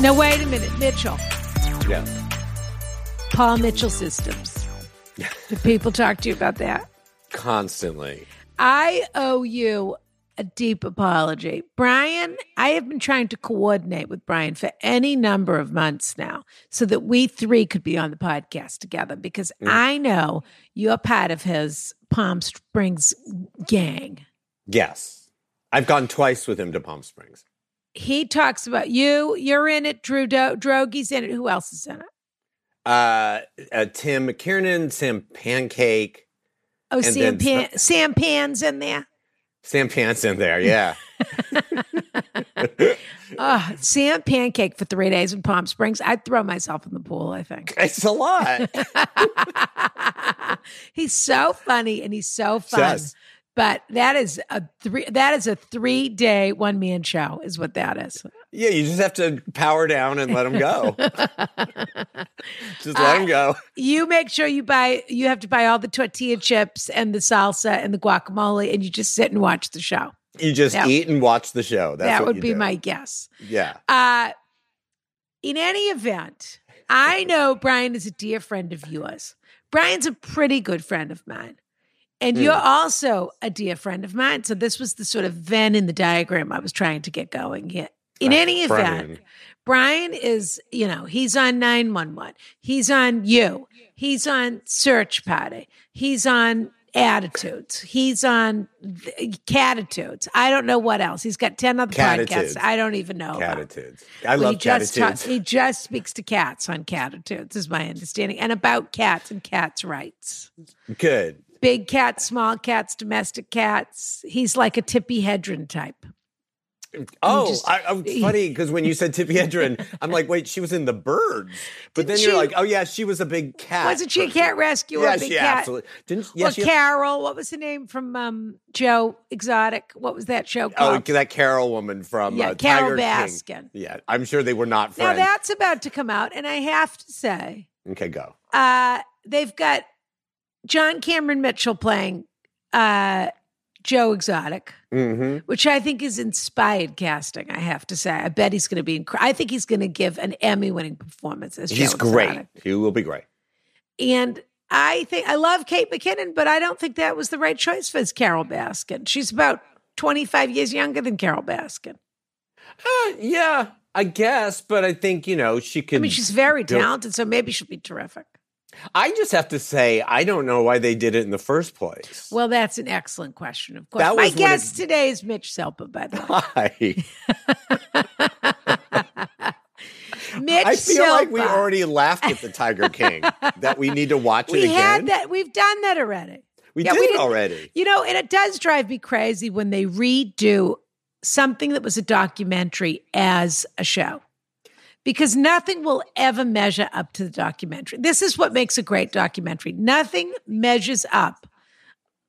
Now, wait a minute, Mitchell. Yeah. Paul Mitchell Systems. Do people talk to you about that? Constantly. I owe you a deep apology. Brian, I have been trying to coordinate with Brian for any number of months now so that we three could be on the podcast together because mm. I know you're part of his Palm Springs gang. Yes. I've gone twice with him to Palm Springs. He talks about you, you're in it, Drew Do- Droege's in it. Who else is in it? Uh, uh Tim McKiernan, Sam Pancake, Oh, Sam, Pan- Sam Pan's in there. Sam Pants in there. Yeah. Oh, Sam Pancake for three days in Palm Springs. I'd throw myself in the pool, I think. it's a lot. he's so funny and he's so fun. But that is a three that is a three day one man show, is what that is. Yeah, you just have to power down and let him go. just let him go. You make sure you buy you have to buy all the tortilla chips and the salsa and the guacamole, and you just sit and watch the show. You just that- eat and watch the show. That's that would be do. my guess. Yeah. Uh in any event, I know Brian is a dear friend of yours. Brian's a pretty good friend of mine. And Hmm. you're also a dear friend of mine. So this was the sort of Venn in the diagram I was trying to get going here. In any event, Brian. Brian is, you know, he's on 911. He's on you. He's on Search Party. He's on Attitudes. He's on Catitudes. I don't know what else. He's got 10 other Catitudes. podcasts I don't even know. about. Catitudes. I Well, love he just ta- catitudes. he just speaks to cats on Catitudes, is my understanding, and about cats and cats' rights. Good. Big cats, small cats, domestic cats. He's like a Tippi Hedren type. Oh, just- I, it's funny because when you said Tippi Hedren, I'm like, wait, she was in the birds. But then you're she- like, oh yeah, she was a big cat. Wasn't she a person. cat rescuer? Yeah, big she cat? absolutely didn't. Yeah, Well, she, Carole, what was the name from um, Joe Exotic? What was that show called? oh, that Carole woman from Yeah, uh, Carole Tiger Baskin. King. Yeah, I'm sure they were not friends. now that's about to come out, and I have to say, okay, go. uh, they've got John Cameron Mitchell playing uh, Joe Exotic, hmm which I think is inspired casting. I have to say, I bet he's going to be. Inc- I think he's going to give an Emmy-winning performance as He's Joe great. Exotic. He will be great. And I think I love Kate McKinnon, but I don't think that was the right choice for Carole Baskin. She's about 25 years younger than Carole Baskin. Uh, yeah, I guess, but I think you know she could. I mean, she's very talented, so maybe she'll be terrific. I just have to say, I don't know why they did it in the first place. Well, that's an excellent question, of course. That My guest today is Mitch Silpa, by the way. Why? Mitch I feel like we already laughed at the Tiger King. that we need to watch we it again. had that. We've done that already. We Yeah, did we it already. You know, and it does drive me crazy when they redo something that was a documentary as a show. Because nothing will ever measure up to the documentary. This is what makes a great documentary. Nothing measures up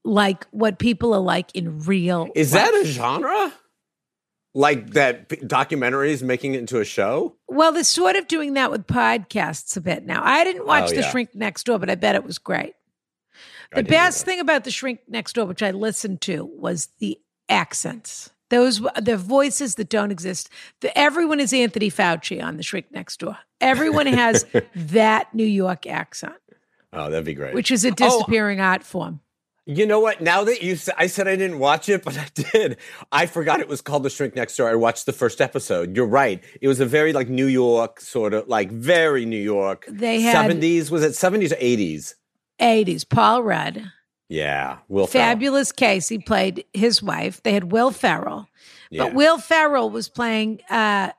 like what people are like in real Is life. that a genre? Like that documentary is making it into a show? Well, they're sort of doing that with podcasts a bit now. I didn't watch Oh, The yeah. Shrink Next Door, but I bet it was great. The best thing about The Shrink Next Door, which I listened to, was the accents. Those the voices that don't exist. The, everyone is Anthony Fauci on The Shrink Next Door. Everyone has that New York accent, Oh, that'd be great. which is a oh, disappearing art form. You know what? Now that you, I said I didn't watch it, but I did. I forgot it was called The Shrink Next Door. I watched the first episode. You're right. It was a very like New York sort of like very New York. They had- seventies. Was it seventies or eighties? 80s, Paul Rudd, Yeah, Will Ferrell. Fabulous Casey played his wife. They had Will Ferrell. Yeah. But Will Ferrell was playing, uh,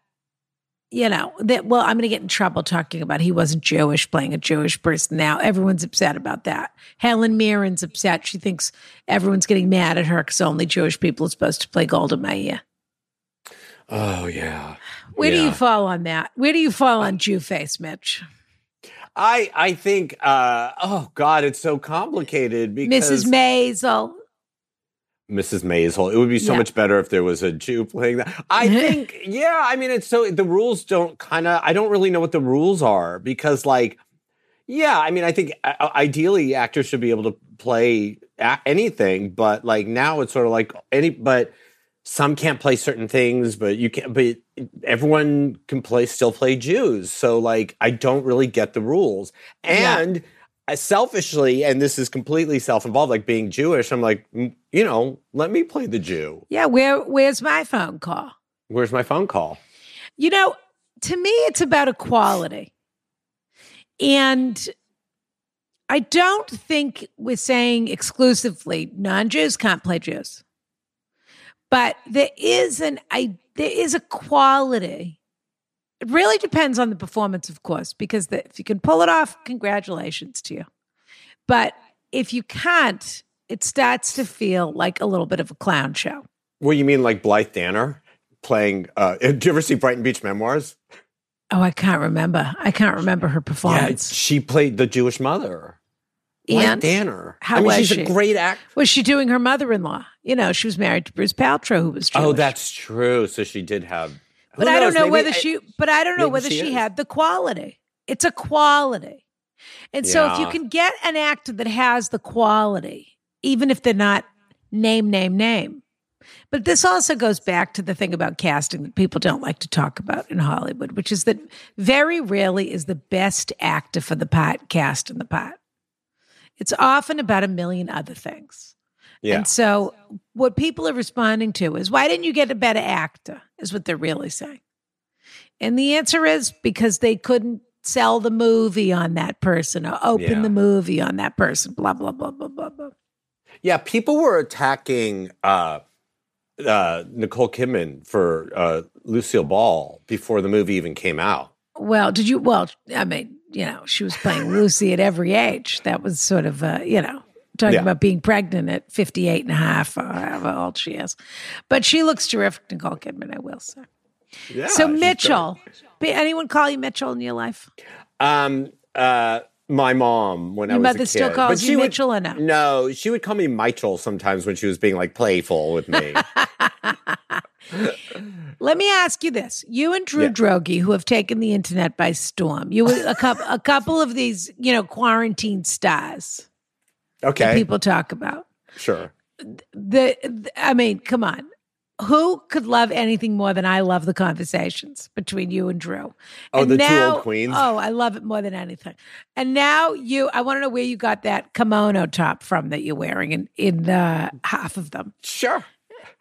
you know, that. Well, I'm going to get in trouble talking about he wasn't Jewish, playing a Jewish person. Now everyone's upset about that. Helen Mirren's upset. She thinks everyone's getting mad at her because only Jewish people are supposed to play Golda Meir. oh yeah. Where do you fall on that? Where do you fall on Jew face, Mitch? I I think. uh Oh God, it's so complicated because Mrs. Maisel. Mrs. Maisel. It would be so Yeah. much better if there was a Jew playing that. I think, yeah, I mean, it's so the rules don't kind of, I don't really know what the rules are because, like, yeah, I mean, I think uh, ideally actors should be able to play a- anything, but like now it's sort of like any, but some can't play certain things, but you can't, but everyone can play, still play Jews. So, like, I don't really get the rules. And, uh, selfishly, and this is completely self-involved, like being Jewish, I'm like, mm, you know, let me play the Jew. Yeah, where where's my phone call? Where's my phone call? You know, to me, it's about equality. And I don't think we're saying exclusively non Jews can't play Jews. But there is an I there is a quality. It really depends on the performance, of course, because the, if you can pull it off, congratulations to you. But if you can't, it starts to feel like a little bit of a clown show. Well, you mean like Blythe Danner playing? Uh, did you ever see Brighton Beach Memoirs? Oh, I can't remember. I can't remember her Yeah, performance. she played the Jewish mother. And Danner. how I mean, was she's she? a great actor. was she doing her mother-in-law? You know, she was married to Bruce Paltrow, who was oh, Jewish. Oh, that's true. So she did have. But I don't know Maybe whether I- she. But I don't know whether she she, had the quality. It's a quality, and so if you can get an actor that has the quality, even if they're not name, name, name. But this also goes back to the thing about casting that people don't like to talk about in Hollywood, which is that very rarely is the best actor for the part cast in the part. It's often about a million other things. Yeah. And so what people are responding to is why didn't you get a better actor? Is what they're really saying. And the answer is because they couldn't sell the movie on that person or open Yeah. the movie on that person, blah, blah, blah, blah, blah, blah. Yeah, people were attacking uh, uh, Nicole Kidman for uh, Lucille Ball before the movie even came out. Well, did you? Well, I mean, you know, she was playing Lucy at every age. That was sort of, uh, you know, talking Yeah. about being pregnant at 58 and a half or however old she is. But she looks terrific, Nicole Kidman, I will say. Yeah. so, Mitchell, be- anyone call you Mitchell in your life? Um, uh, my mom when I Your was a mother still kid. calls But you would- Mitchell or no? No, she would call me Michael sometimes when she was being like playful with me. Let me ask you this: You and Drew Yeah. Droege, who have taken the internet by storm, you were a couple, a couple of these, you know, quarantine stars that Okay, people talk about. sure. The, the- I mean, come on. Who could love anything more than I love the conversations between you and Drew? Oh, And the two old queens. Oh, I love it more than anything. And now you, I want to know where you got that kimono top from that you're wearing in in uh, half of them. Sure.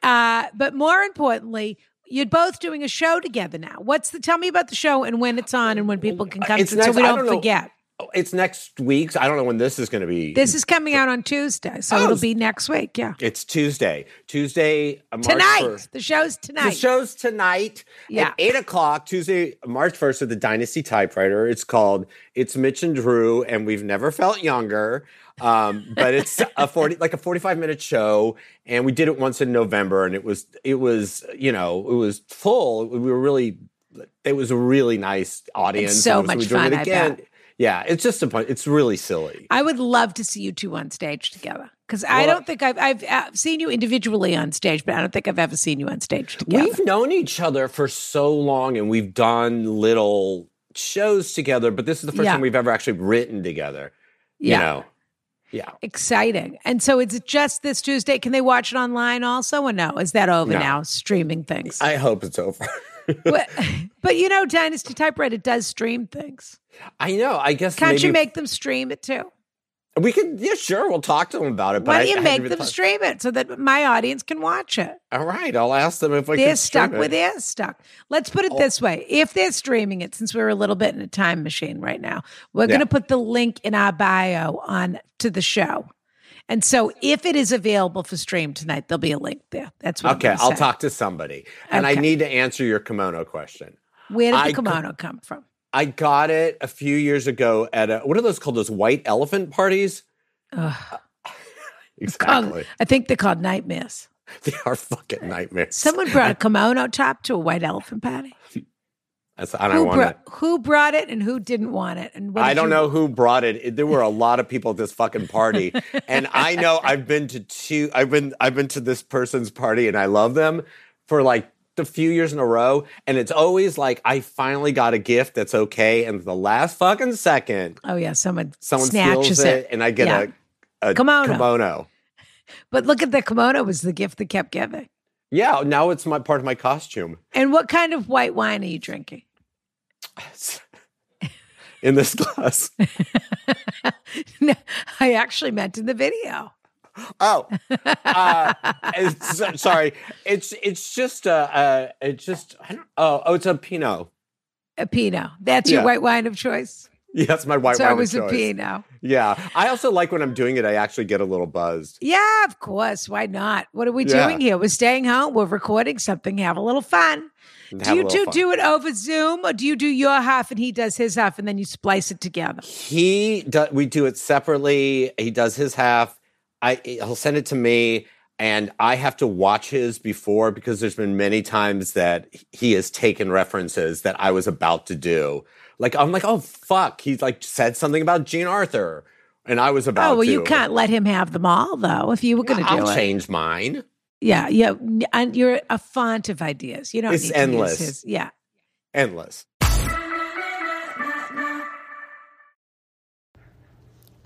Uh, but more importantly, you're both doing a show together now. What's the? Tell me about the show and when it's on and when people can come It's to, it so next- we don't, don't forget. Oh, It's next week. I don't know when this is going to be. This is coming out on Tuesday, so Oh, it'll be next week. Yeah, It's Tuesday. Tuesday, uh, March tonight. 1st. The show's tonight. The show's tonight Yeah. at eight o'clock, Tuesday, March 1st, at the Dynasty Typewriter. It's called It's Mitch and Drew, and we've never felt younger. Um, but it's a 40, like a 45 minute show. And we did it once in November, and it was, it was, you know, it was full. We were really, it was a really nice audience. so and much fun, it again. Yeah, it's just a fun. It's really silly. I would love to see you two on stage together because I don't think I've I've uh, seen you individually on stage, but I don't think I've ever seen you on stage together. We've known each other for so long, and we've done little shows together. But this is the first Yeah. time we've ever actually written together. yeah, You know. Yeah. exciting. And so it's just this Tuesday. Can they watch it online also, or no? Is that over No. now? Streaming things. I hope it's over. but, but you know, Dynasty Typewriter does stream things. I know. I guess Can't maybe you make them stream it too? We could. Yeah, sure. We'll talk to them about it. But Why don't you I make even them stream it so that my audience can watch it? All right, I'll ask them if I they're can. stuck with it. they're stuck. Let's put it Oh. this way: if they're streaming it, since we're a little bit in a time machine right now, we're Yeah. going to put the link in our bio on to the show. And so, if it is available for stream tonight, there'll be a link there. That's what. Okay, I'll talk to somebody, and I need to answer your kimono question. Where did the could- kimono come from? I got it a few years ago at a what are those called? Those white elephant parties? Ugh. Exactly. Called- I think they're called nightmares. they are fucking nightmares. Someone brought a kimono top to a white elephant party. That's, I Who don't want brought, it. who brought it and who didn't want it? And what I don't you- know who brought it. It- There were a lot of people at this fucking party, and I know I've been to two. I've been I've been to this person's party, and I love them for like a few years in a row. And it's always like I finally got a gift that's okay, and the last fucking second, Oh yeah, someone someone snatches steals it, and I get Yeah. a, a Kimono. kimono. But look at the kimono was the gift that kept giving. Yeah, now it's my part of my costume. And what kind of white wine are you drinking? in this glass. no, I actually meant in the video. Oh, uh, it's, sorry. It's it's just uh, uh it's just I don't, oh oh it's a Pinot. A Pinot. That's your white wine of choice. Yeah, that's my white it's wine of always a choice. Pinot. Yeah, I also like when I'm doing it. I actually get a little buzzed. Yeah, of course. Why not? What are we Yeah. doing here? We're staying home. We're recording something. Have a little fun. and Do you two fun. do it over Zoom or do you do your half and he does his half and then you splice it together? He do, we do it separately. He does his half. I eh, he'll send it to me, and I have to watch his before because there's been many times that he has taken references that I was about to do. Like I'm like, oh fuck, he's like said something about Jean Arthur, and I was oh, about. To Oh, well, to. you can't let him have them all, though, if you were going to do it. I'll it. change mine. Yeah, yeah. And you're a font of ideas. You don't It's need to use endless. his- Yeah. Endless.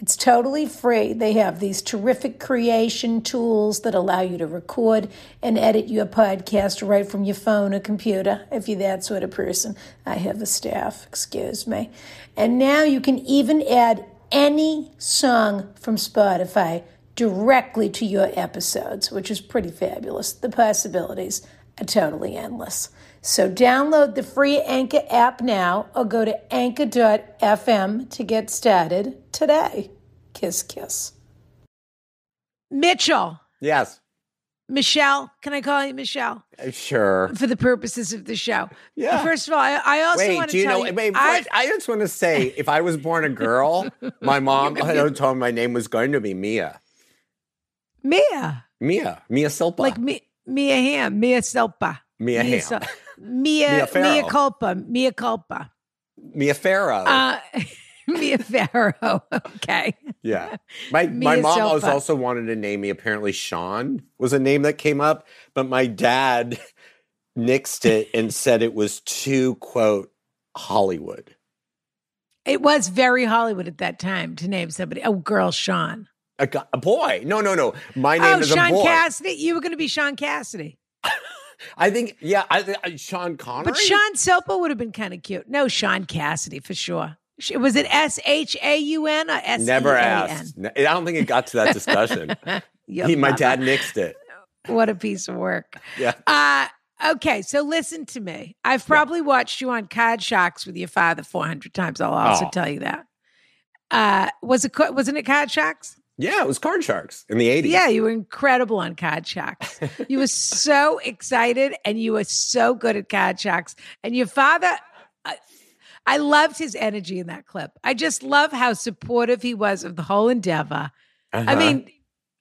It's totally free. They have these terrific creation tools that allow you to record and edit your podcast right from your phone or computer, if you're that sort of person. I have a staff, excuse me. And now you can even add any song from Spotify directly to your episodes, which is pretty fabulous. The possibilities are totally endless. So download the free Anchor app now or go to anchor.fm to get started today. Kiss, kiss. Mitchell, Yes. Michelle, can I call you Michelle Uh, Sure. for the purposes of the show? Yeah. First of all, I, I also Wait, want to do you tell know? you, Wait, I've- I just want to say, if I was born a girl, my mom had told me my name was going to be Mia. Mia, Mia. Mia Silpa. like Mi, Mia Hamm, Mia Silpa. Mia Hamm. Sil- Mia, Mia Mia, Culpa, Mia Culpa. Mia Farrow. Uh, Mia Farrow. Okay. yeah. My my mom also wanted to name me. Apparently, Sean was a name that came up, but my dad nixed it and said it was too quote Hollywood. It was very Hollywood at that time to name somebody. Oh, girl, Sean. A, a boy. No, no, no. My name oh, is Sean a boy. Cassidy. You were going to be Sean Cassidy. I think. Yeah. I, I Sean Connery. But Sean Silpa would have been kind of cute. No, Sean Cassidy for sure. Was it S H A U N or S A N? never asked. I don't think it got to that discussion. He, my dad nixed it. What a piece of work. Yeah. Uh, okay, so listen to me. I've probably watched you on Card Sharks with your father 400 times. I'll also Oh. tell you that. Uh, was it wasn't it Card Sharks? Yeah, it was Card Sharks in the 80s. Yeah, you were incredible on Card Sharks. you were so excited and you were so good at Card Sharks. And your father, I, I loved his energy in that clip. I just love how supportive he was of the whole endeavor. I Uh-huh. mean,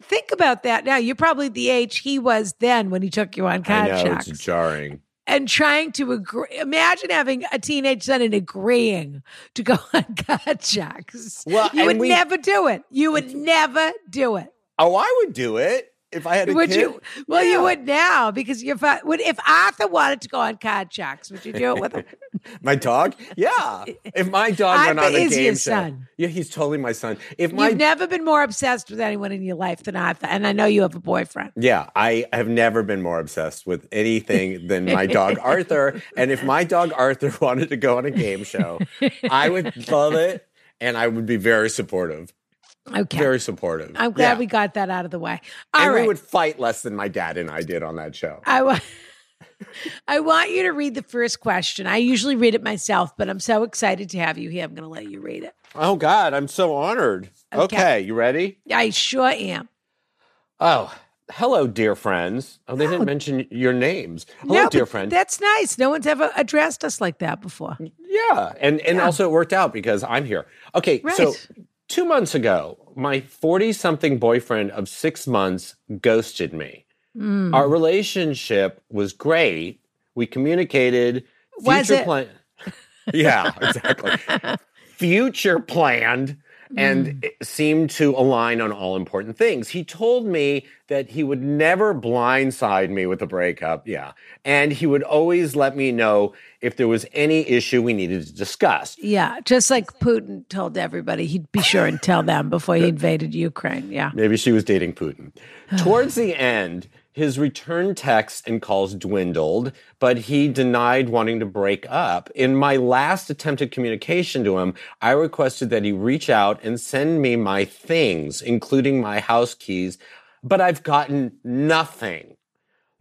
think about that now. You're probably the age he was then when he took you on I know it's jarring. and trying to agree. Imagine having a teenage son and agreeing to go on card sharks. Well, you would we- never do it. You would never do it. Oh, I would do it if I had a Would kid. you? Well, Yeah. you would now because you're. fi- Would if Arthur wanted to go on card sharks, would you do it with him? My dog? Yeah. If my dog went on a game show. son. Yeah, he's totally my son. If my You've never been more obsessed with anyone in your life than Arthur, and I know you have a boyfriend. Yeah, I have never been more obsessed with anything than my dog Arthur. And if my dog Arthur wanted to go on a game show, I would love it and I would be very supportive. Okay, Very supportive. I'm glad Yeah. we got that out of the way. All and right, we would fight less than my dad and I did on that show. I wa- I want you to read the first question. I usually read it myself, but I'm so excited to have you here. I'm going to let you read it. Oh God, I'm so honored. Okay. Okay, you ready? I sure am. Oh, hello, dear friends. Oh, they didn't mention your names. Hello, No, dear but friend. That's nice. No one's ever addressed us like that before. Yeah, and and also it worked out because I'm here. Okay, so Right. Two months ago, my forty-something boyfriend of six months ghosted me. Hmm. Our relationship was great. We communicated. Was future it? plan- yeah, exactly. future planned and Hmm. it seemed to align on all important things. He told me that he would never blindside me with a breakup. Yeah. And he would always let me know if there was any issue we needed to discuss. Yeah, just like Putin told everybody, he'd be sure and tell them before he invaded Ukraine. Yeah. Maybe she was dating Putin. Towards the end, his return texts and calls dwindled, but he denied wanting to break up. In my last attempted communication to him, I requested that he reach out and send me my things, including my house keys, but I've gotten nothing.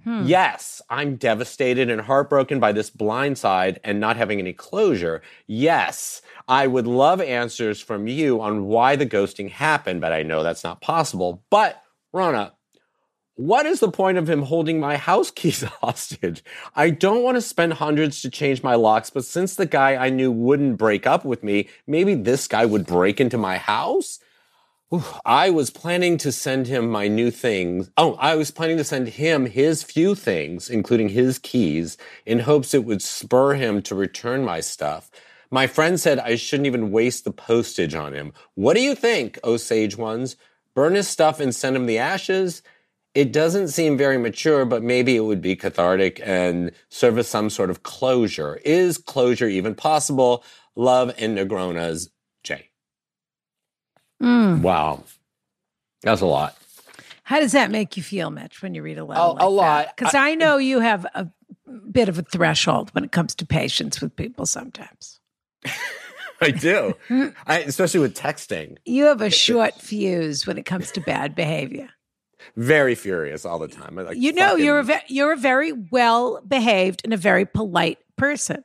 Hmm. Yes, I'm devastated and heartbroken by this blindside and not having any closure. Yes, I would love answers from you on why the ghosting happened, but I know that's not possible. But, Rona, what is the point of him holding my house keys hostage? I don't want to spend hundreds to change my locks, but since the guy I knew wouldn't break up with me, maybe this guy would break into my house? I was planning to send him my new things. Oh, I was planning to send him his few things, including his keys, in hopes it would spur him to return my stuff. My friend said I shouldn't even waste the postage on him. What do you think, oh sage ones? Burn his stuff and send him the ashes? It doesn't seem very mature, but maybe it would be cathartic and serve as some sort of closure. Is closure even possible? Love and Negronas, Jay. Mm. Wow. That's a lot. How does that make you feel, Mitch, when you read a letter? A- like a lot. Because I, know you have a bit of a threshold when it comes to patience with people sometimes. I do. I, especially with texting. You have a short fuse when it comes to bad behavior. Very furious all the time. Like You know, you're a ve- you're a very well behaved and a very polite person.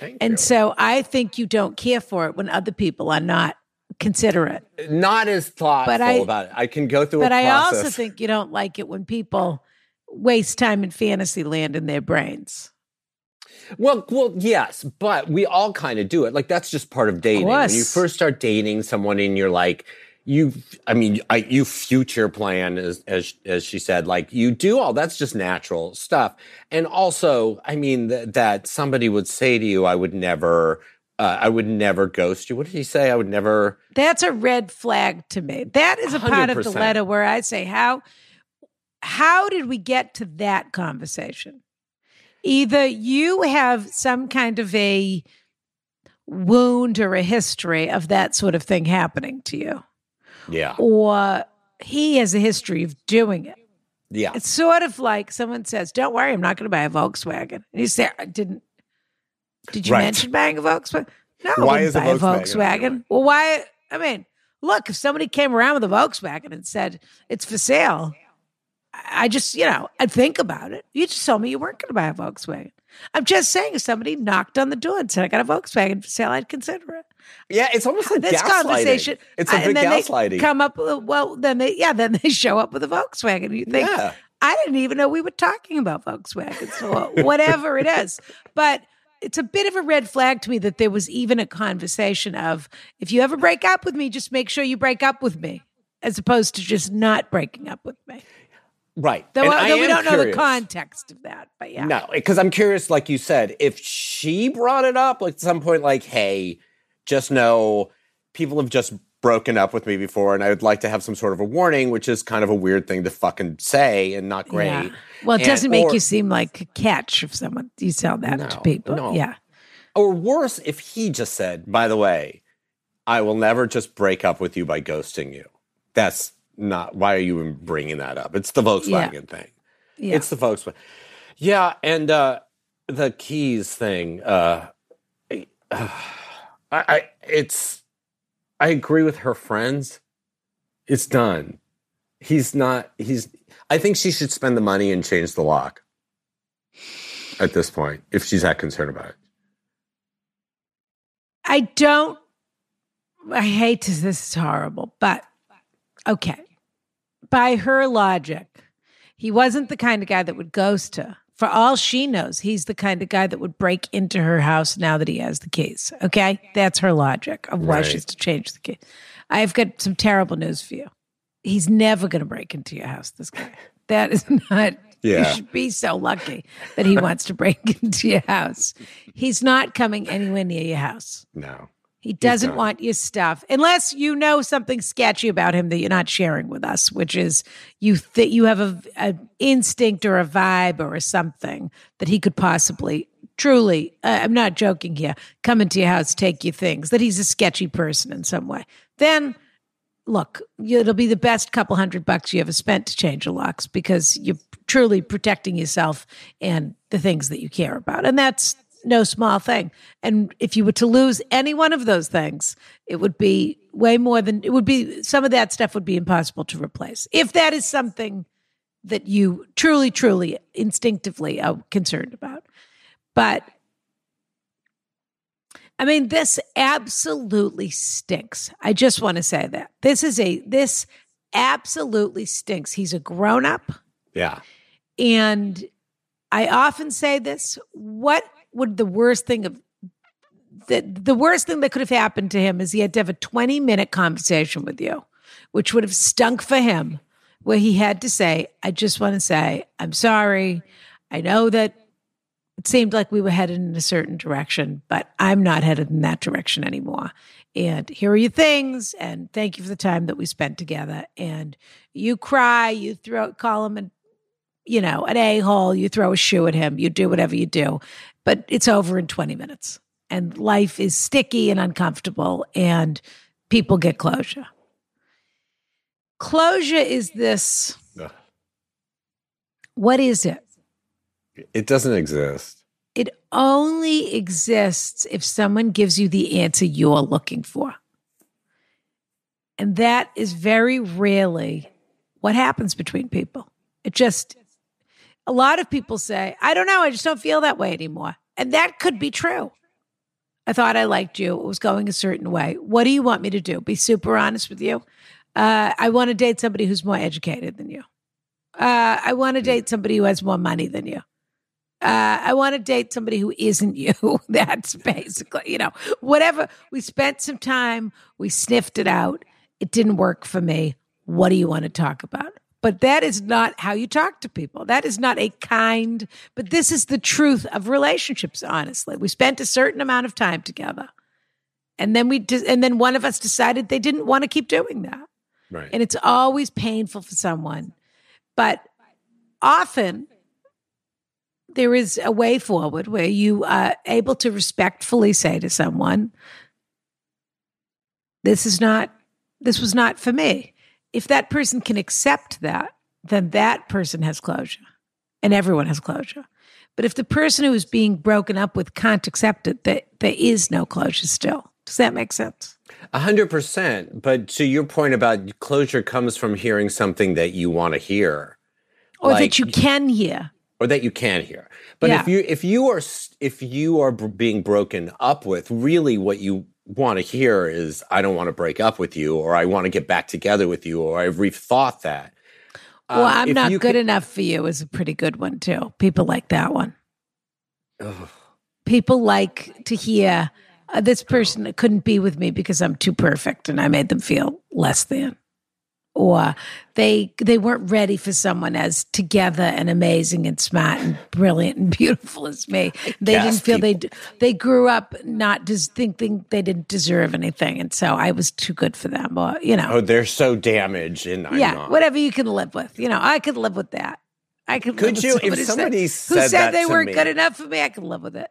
Thank And you. so I think you don't care for it when other people are not considerate. not as thoughtful But I- about it. I can go through But I also think you don't like it when people waste time in fantasy land in their brains. Well, well, yes, but we all kind of do it. Like that's just part of dating. When you first start dating someone and you're like, you, I mean, I, you future plan as, as, as she said, like you do all that's just natural stuff. And also, I mean, th- that somebody would say to you, I would never, uh, I would never ghost you. What did he say? I would never. That's a red flag to me. That is a part of the letter where I say, how how did we get to that conversation? Either you have some kind of a wound or a history of that sort of thing happening to you, Yeah. or he has a history of doing it. Yeah. It's sort of like someone says, "Don't worry, I'm not going to buy a Volkswagen." And you say, "I "Didn't? Did you Right. mention buying a Volkswagen?" No, Why is a buy a Volkswagen Volkswagen. anyway? Well, why? I mean, look, if somebody came around with a Volkswagen and said it's for sale, I I just, you know, I'd think about it. You just told me you weren't going to buy a Volkswagen. I'm just saying, if somebody knocked on the door and said I got a Volkswagen for sale, I'd consider it. Yeah. It's almost like This conversation, It's a and big then they gaslighting. come up with, well, then they, yeah, then they show up with a Volkswagen. You think, yeah. I didn't even know we were talking about Volkswagens or whatever it is. But it's a bit of a red flag to me that there was even a conversation of if you ever break up with me, just make sure you break up with me, as opposed to just not breaking up with me. Right. Though, And uh, though we don't know the context of that, but yeah. No, because I'm curious, like you said, if she brought it up, like at some point, like, hey, just know people have just broken up with me before, and I would like to have some sort of a warning, which is kind of a weird thing to fucking say and not great. Yeah. Well, it And- doesn't make or- you seem like a catch if someone you tell that to people. no. Yeah. Or worse, if he just said, by the way, I will never just break up with you by ghosting you. That's not, why are you even bringing that up? It's the Volkswagen thing. Yeah. It's the Volkswagen. Yeah. And uh, the keys thing, uh, I, I, it's, I agree with her friends. It's done. He's not, he's, I think she should spend the money and change the lock at this point if she's that concerned about it. I don't. I hate to. This is horrible, but okay. By her logic, he wasn't the kind of guy that would ghost her. For all she knows, he's the kind of guy that would break into her house now that he has the keys. Okay, that's her logic of why Right. she's to change the key. I've got some terrible news for you. He's never going to break into your house. This guy. That is not. You Yeah. should be so lucky that he wants to break into your house. He's not coming anywhere near your house. No. He doesn't want your stuff unless you know something sketchy about him that you're not sharing with us, which is you that you have a, a instinct or a vibe or a something that he could possibly truly. Uh, I'm not joking here. Come into your house, take your things. That he's a sketchy person in some way. Then look, it'll be the best couple hundred bucks you ever spent to change your locks because you're truly protecting yourself and the things that you care about. And that's no small thing. And if you were to lose any one of those things, it would be way more than it would be some of that stuff would be impossible to replace. If that is something that you truly, truly instinctively are concerned about. But I mean, this absolutely stinks. I just want to say that. This is a, this absolutely stinks. He's a grown up. Yeah. And I often say this what would the worst thing of the, the worst thing that could have happened to him is he had to have a 20 minute conversation with you, which would have stunk for him, where he had to say, I just want to say, I'm sorry. I know that it seemed like we were headed in a certain direction, but I'm not headed in that direction anymore. And here are your things. And thank you for the time that we spent together. And you cry, you throw, call him an, you know, an a hole, you throw a shoe at him, you do whatever you do, but it's over in 20 minutes. And life is sticky and uncomfortable, and people get closure. Closure is this Ugh. what is it? It doesn't exist. It only exists if someone gives you the answer you're looking for. And that is very rarely what happens between people. It just, a lot of people say, I don't know, I just don't feel that way anymore. And that could be true. I thought I liked you. It was going a certain way. What do you want me to do? Be super honest with you. Uh, I want to date somebody who's more educated than you. Uh, I want to date somebody who has more money than you. Uh, I want to date somebody who isn't you. That's basically, you know, whatever. We spent some time, we sniffed it out. It didn't work for me. What do you want to talk about? But that is not how you talk to people. That is not a kind, but this is the truth of relationships, honestly. We spent a certain amount of time together. And then we just, and then one of us decided they didn't want to keep doing that. Right. And it's always painful for someone. But often there is a way forward where you are able to respectfully say to someone, this is not, this was not for me. If that person can accept that, then that person has closure and everyone has closure. But if the person who is being broken up with can't accept it, that there is no closure still. Does that make sense? A hundred percent. But to your point about closure comes from hearing something that you want to hear. Or Like- that you can hear. or that you can hear. But Yeah. if you if you are if you are being broken up with, really what you want to hear is I don't want to break up with you or I want to get back together with you or I've rethought that. Well, Um, I'm not good can- enough for you is a pretty good one too. People like that one. Ugh. People like to hear uh, this person couldn't be with me because I'm too perfect and I made them feel less than. Or they they weren't ready for someone as together and amazing and smart and brilliant and beautiful as me. They didn't feel they people- they grew up not just thinking they didn't deserve anything, and so I was too good for them. Or you know, Oh, they're so damaged, and I'm yeah, not. whatever you can live with. You know, I could live with that. I could. Could live you? with If somebody who said said that they to weren't me- good enough for me, I could live with it.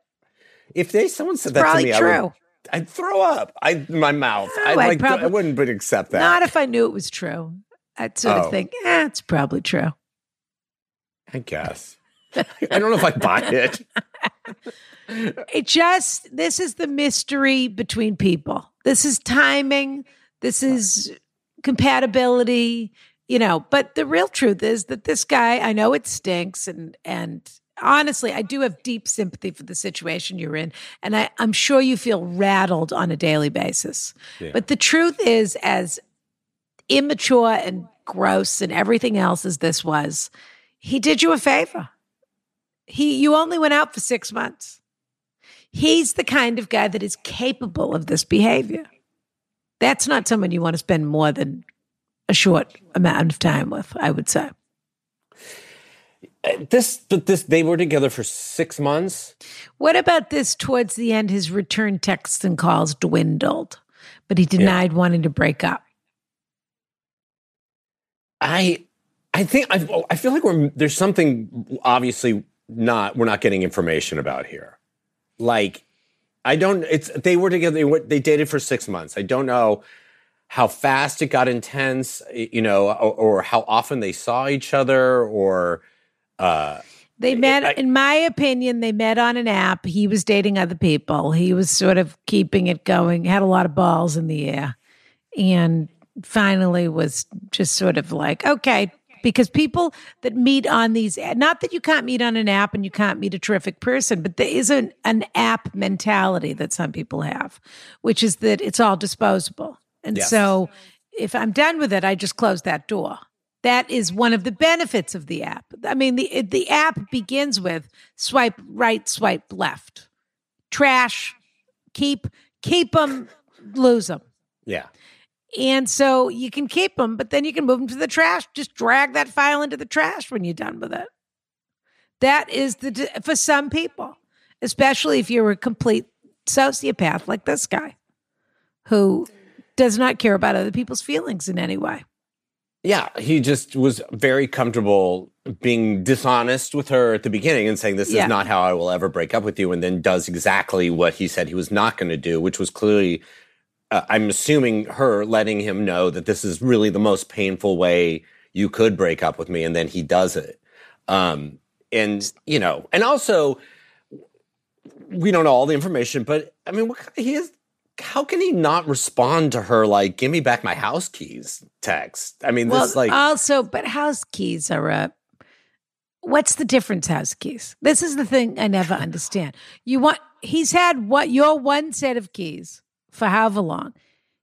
If they someone said It's that to probably me, I true. would, I'd throw up. I my mouth. I I'd like. probably- I wouldn't, but accept that. Not if I knew it was true. I'd sort Oh. of think, eh, it's probably true. I guess. I don't know if I buy it. It just this is the mystery between people. This is timing. This is compatibility. You know, but the real truth is that this guy, I know it stinks, and and honestly, I do have deep sympathy for the situation you're in, and I, I'm sure you feel rattled on a daily basis. But the truth is, as immature and gross and everything else as this was, he did you a favor. He you only went out for six months. He's the kind of guy that is capable of this behavior. That's not someone you want to spend more than a short amount of time with, I would say. This, but this, they were together for six months. What about this towards the end? His return texts and calls dwindled, but he denied wanting to break up. I, I think I, I feel like we're there's something obviously not we're not getting information about here. Like, I don't. It's they were together. They, were, they dated for six months. I don't know how fast it got intense. You know, or, or how often they saw each other, or uh, They met, I- in my opinion, they met on an app. He was dating other people. He was sort of keeping it going, had a lot of balls in the air, and finally was just sort of like, okay, because people that meet on these, not that you can't meet on an app and you can't meet a terrific person, but there is an, an app mentality that some people have, which is that it's all disposable. And Yes. so if I'm done with it, I just close that door. That is one of the benefits of the app. I mean, the the app begins with swipe right, swipe left, trash, keep keep them, lose them, yeah, and so you can keep them, but then you can move them to the trash. Just drag that file into the trash when you're done with it. That is the for some people, especially if you're a complete sociopath like this guy, who does not care about other people's feelings in any way. Yeah. He just was very comfortable being dishonest with her at the beginning and saying, "This Yeah. is not how I will ever break up with you," and then does exactly what he said he was not going to do, which was clearly. Uh, I'm assuming her letting him know that this is really the most painful way you could break up with me, and then he does it. Um, and you know, and also, we don't know all the information, but I mean, what he is? How can he not respond to her like "Give me back my house keys" text? I mean, Well, this like also, but house keys are a. What's the difference? House keys. This is the thing I never understand. You want he's had what your one set of keys for however long.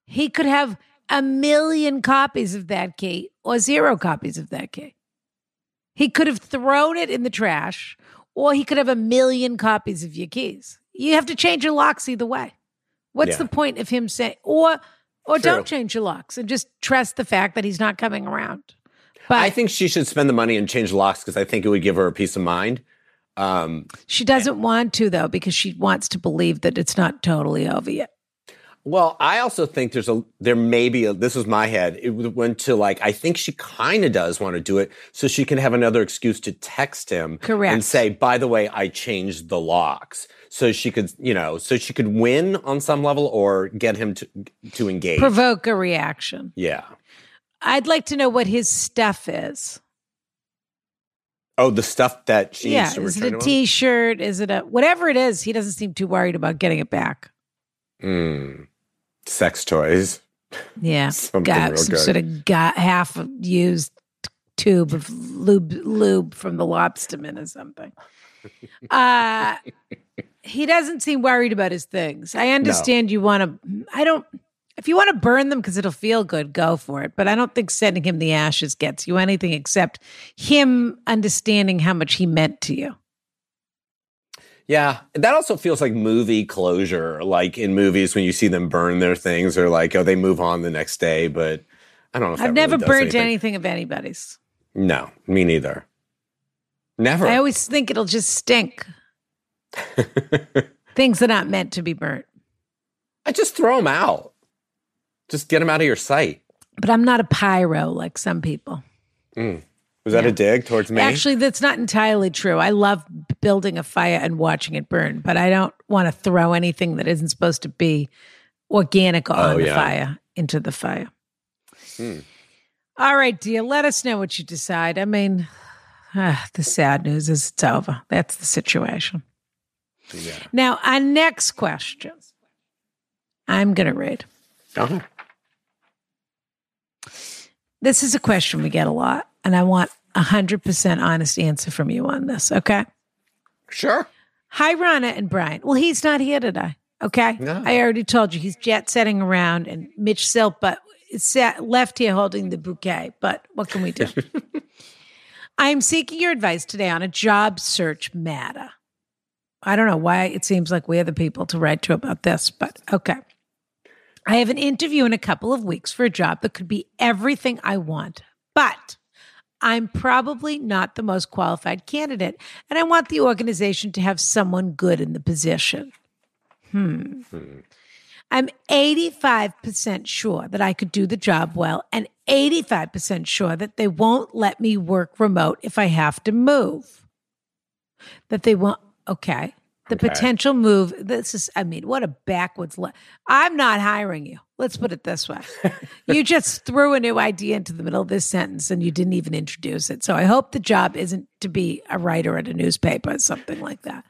He could have a million copies of that key or zero copies of that key. He could have thrown it in the trash, or he could have a million copies of your keys. You have to change your locks either way. What's Yeah. the point of him saying or or True. don't change your locks and just trust the fact that he's not coming around? But I think she should spend the money and change locks because I think it would give her a peace of mind. Um, she doesn't want to though because she wants to believe that it's not totally over yet. Well, I also think there's a there may be a, this was my head. It went to like I think she kind of does want to do it so she can have another excuse to text him Correct. and say, by the way, I changed the locks, so she could you know so she could win on some level or get him to to engage. Provoke a reaction. yeah. I'd like to know what his stuff is. Oh, the stuff that she yeah, needs to is it a? T-shirt? Is it a whatever it is? He doesn't seem too worried about getting it back. Mm. Sex toys. Yeah, Something got some good. sort of got half used tube of lube lube from the lobsterman or something. Uh he doesn't seem worried about his things. I understand you want to. I don't. If you want to burn them because it'll feel good, go for it. But I don't think sending him the ashes gets you anything except him understanding how much he meant to you. Yeah, that also feels like movie closure. Like in movies, when you see them burn their things, or like, oh, they move on the next day. But I don't know. I've never really burnt anything. anything of anybody's. No, me neither. Never. I always think it'll just stink. Things that aren't meant to be burnt. I just throw them out. Just get them out of your sight. But I'm not a pyro like some people. Mm. Was that yeah. a dig towards me? Actually, that's not entirely true. I love building a fire and watching it burn, but I don't want to throw anything that isn't supposed to be organic on oh, the yeah. fire into the fire. Hmm. All right, dear. Let us know what you decide. I mean, uh, the sad news is it's over. That's the situation. Yeah. Now, our next question, I'm going to read. Uh-huh. This is a question we get a lot, and I want a 100% honest answer from you on this, okay? Sure. Hi, Rona and Brian. Well, he's not here today, okay? No. I already told you he's jet setting around, and Mitch Silpa sat left here holding the bouquet, but what can we do? I am seeking your advice today on a job search matter. I don't know why it seems like we're the people to write to about this, but okay. I have an interview in a couple of weeks for a job that could be everything I want, but I'm probably not the most qualified candidate, and I want the organization to have someone good in the position. Hmm. hmm. I'm 85% sure that I could do the job well, and 85% sure that they won't let me work remote if I have to move. That they won't, okay. The okay. potential move, this is, I mean, what a backwards. Le- I'm not hiring you. Let's put it this way. you just threw a new idea into the middle of this sentence and you didn't even introduce it. So I hope the job isn't to be a writer at a newspaper or something like that.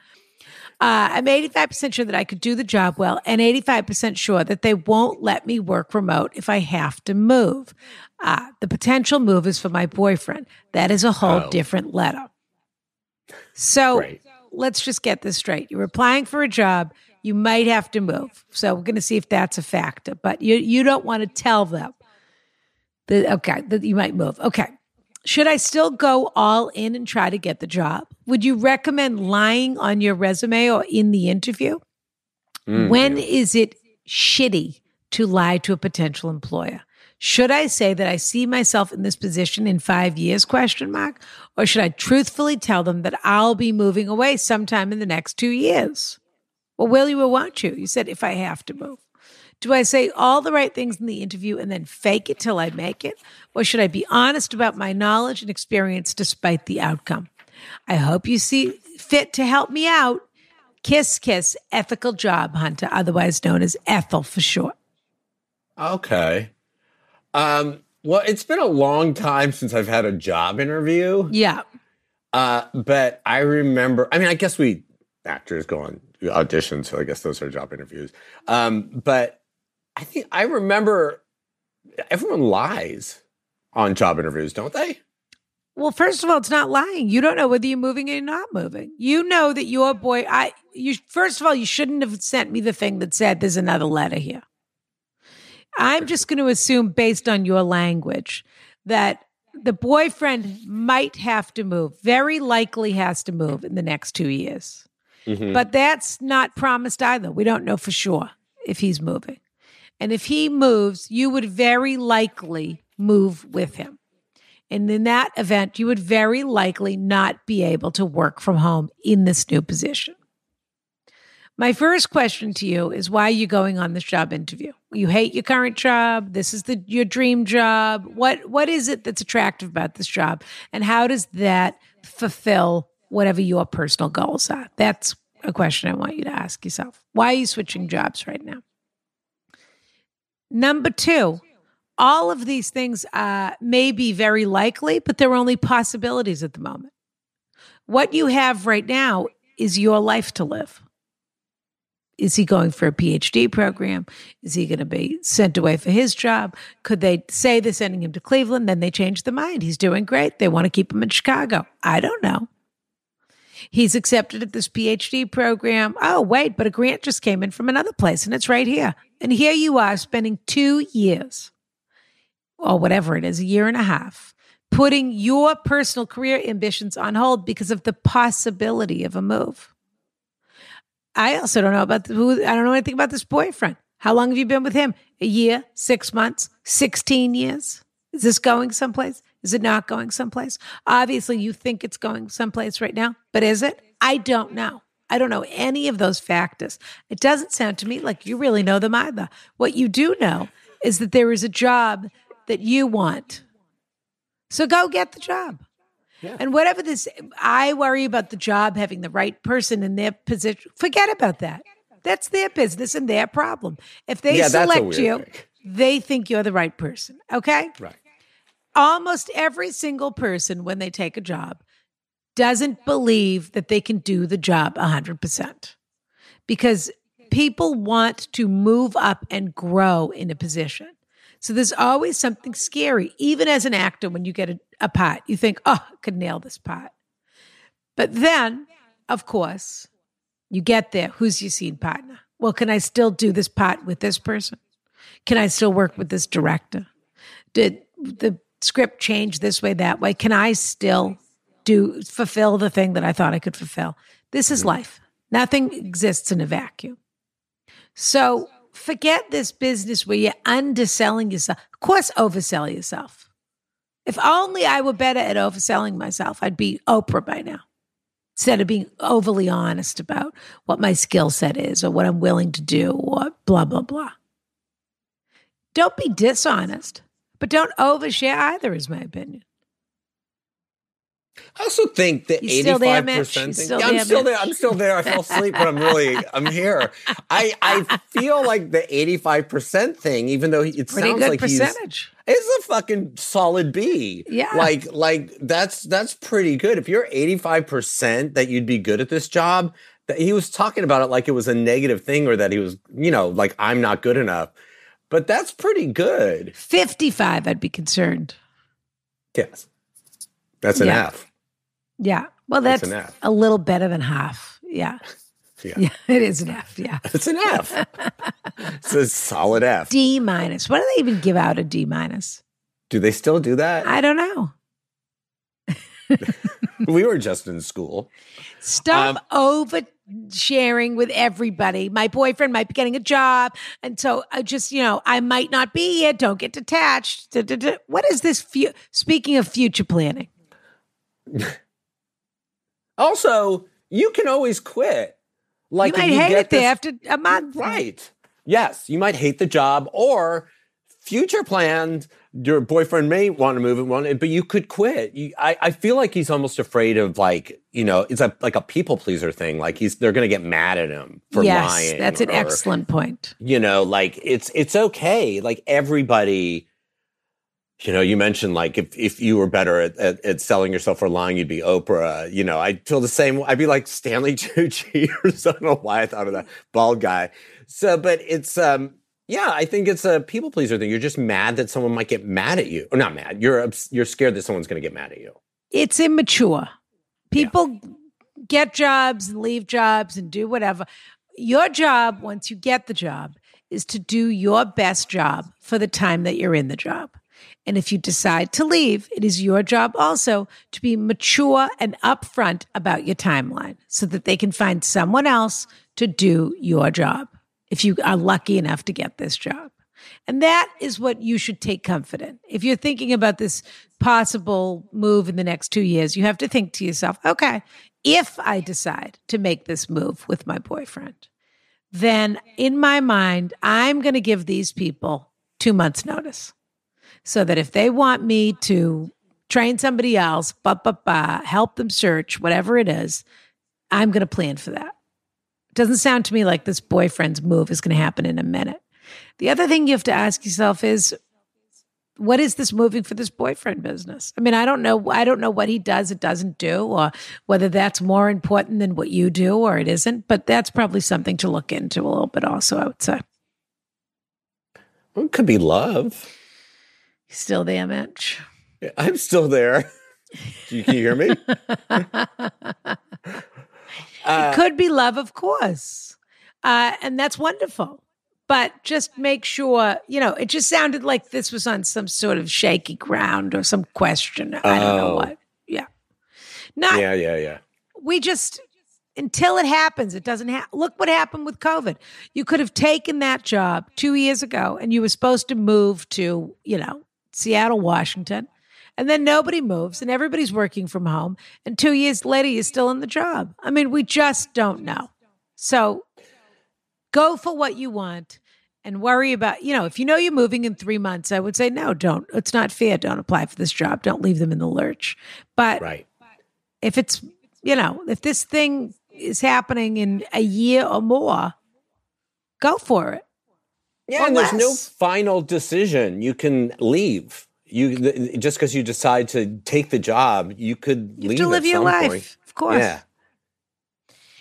Uh, I'm 85% sure that I could do the job well, and 85% sure that they won't let me work remote if I have to move. Uh, the potential move is for my boyfriend. That is a whole oh. different letter. So let's just get this straight. You're applying for a job, you might have to move. So we're going to see if that's a factor, but you, you don't want to tell them that, okay, that you might move. Okay. Should I still go all in and try to get the job? Would you recommend lying on your resume or in the interview? Mm, when is it shitty to lie to a potential employer? Should I say that I see myself in this position in 5 years question mark or should I truthfully tell them that I'll be moving away sometime in the next 2 years? Well, will you or won't you? You said if I have to move. Do I say all the right things in the interview and then fake it till I make it? Or should I be honest about my knowledge and experience despite the outcome? I hope you see fit to help me out. Kiss, kiss, ethical job hunter, otherwise known as Ethel for short. Okay. Um, well, it's been a long time since I've had a job interview. Yeah. Uh, but I remember, I mean, I guess we actors go on auditions, so I guess those are job interviews. Um, but I think I remember everyone lies on job interviews, don't they? Well, first of all, it's not lying. You don't know whether you're moving or you're not moving. You know that your boy. I you first of all, you shouldn't have sent me the thing that said there's another letter here. I'm just going to assume, based on your language, that the boyfriend might have to move. Very likely has to move in the next two years. Mm-hmm. But that's not promised either. We don't know for sure if he's moving. And if he moves, you would very likely move with him. And in that event, you would very likely not be able to work from home in this new position. My first question to you is why are you going on this job interview? You hate your current job. This is the your dream job. What what is it that's attractive about this job? And how does that fulfill whatever your personal goals are? That's a question I want you to ask yourself. Why are you switching jobs right now? Number two, all of these things uh, may be very likely, but they're only possibilities at the moment. What you have right now is your life to live. Is he going for a PhD program? Is he going to be sent away for his job? Could they say they're sending him to Cleveland? Then they change their mind. He's doing great. They want to keep him in Chicago. I don't know. He's accepted at this PhD program. Oh, wait, but a grant just came in from another place and it's right here. And here you are spending two years or whatever it is, a year and a half, putting your personal career ambitions on hold because of the possibility of a move. I also don't know about the, who. I don't know anything about this boyfriend. How long have you been with him? A year, six months, sixteen years. Is this going someplace? Is it not going someplace? Obviously, you think it's going someplace right now, but is it? I don't know. I don't know any of those factors. It doesn't sound to me like you really know them either. What you do know is that there is a job that you want. So go get the job. Yeah. And whatever this, I worry about the job having the right person in their position. Forget about that. That's their business and their problem. If they yeah, select you, thing. they think you're the right person. Okay? Right. Almost every single person, when they take a job, doesn't believe that they can do the job 100% because people want to move up and grow in a position. So there's always something scary, even as an actor, when you get a, a part, you think, oh, I could nail this part. But then, of course, you get there. Who's your scene partner? Well, can I still do this part with this person? Can I still work with this director? Did the script change this way, that way? Can I still do fulfill the thing that I thought I could fulfill? This is mm-hmm. life. Nothing exists in a vacuum. So forget this business where you're underselling yourself. Of course, oversell yourself. If only I were better at overselling myself, I'd be Oprah by now. Instead of being overly honest about what my skill set is or what I'm willing to do or blah, blah, blah. Don't be dishonest, but don't overshare either, is my opinion. I also think that eighty-five percent. Yeah, I'm still there. I'm still there. I fell asleep, but I'm really I'm here. I I feel like the eighty-five percent thing, even though it Pretty sounds like percentage. he's is a fucking solid B. Yeah, like like that's that's pretty good. If you're eighty-five percent that you'd be good at this job, that he was talking about it like it was a negative thing or that he was you know like I'm not good enough. But that's pretty good. Fifty-five, I'd be concerned. Yes. That's an yeah. F. Yeah. Well, that's, that's a little better than half. Yeah. Yeah. yeah. it is an F. Yeah. It's an F. it's a solid F. D minus. What do they even give out a D minus? Do they still do that? I don't know. we were just in school. Stop um, oversharing with everybody. My boyfriend might be getting a job. And so I just, you know, I might not be here. Don't get detached. What is this? Fu- Speaking of future planning. Also, you can always quit. Like you might you hate it this, after a month, right? Yes, you might hate the job, or future plans. Your boyfriend may want to move and want, it, but you could quit. You, I, I feel like he's almost afraid of like you know it's a like a people pleaser thing. Like he's they're going to get mad at him for yes, lying. That's an or, excellent point. You know, like it's it's okay. Like everybody you know, you mentioned like if, if you were better at, at, at, selling yourself or lying, you'd be Oprah. You know, I feel the same. I'd be like Stanley Tucci or something. I don't know why I thought of that bald guy. So, but it's, um, yeah, I think it's a people pleaser thing. You're just mad that someone might get mad at you, or not mad. You're you're scared that someone's going to get mad at you. It's immature. People yeah. get jobs and leave jobs and do whatever. Your job, once you get the job, is to do your best job for the time that you're in the job. And if you decide to leave, it is your job also to be mature and upfront about your timeline so that they can find someone else to do your job if you are lucky enough to get this job. And that is what you should take comfort in. If you're thinking about this possible move in the next two years, you have to think to yourself, okay, if I decide to make this move with my boyfriend, then in my mind, I'm going to give these people two months' notice so that if they want me to train somebody else, help them search, whatever it is, I'm going to plan for that. It doesn't sound to me like this boyfriend's move is going to happen in a minute. The other thing you have to ask yourself is, what is this moving for this boyfriend business? I mean, I don't know. I don't know what he does, it doesn't do, or whether that's more important than what you do or it isn't. But that's probably something to look into a little bit, also. I would say. It could be love. Still there, Mitch? I'm still there. Can you hear me? uh, it could be love, of course. Uh, and that's wonderful. But just make sure, you know, it just sounded like this was on some sort of shaky ground or some question. I don't know oh. what. Yeah. Not, yeah, yeah, yeah. We just, until it happens. It doesn't happen. Look what happened with COVID. You could have taken that job two years ago and you were supposed to move to, you know, Seattle, Washington. And then nobody moves and everybody's working from home. And two years later, you're still in the job. I mean, we just don't know. So go for what you want and worry about, you know, if you know you're moving in three months, I would say, no, don't. It's not fair. Don't apply for this job. Don't leave them in the lurch. But Right. if it's, you know, if this thing is happening in a year or more, go for it. Yeah, and there's no final decision. You can leave. You just because you decide to take the job, you could You leave to live your life, point. of course. Yeah.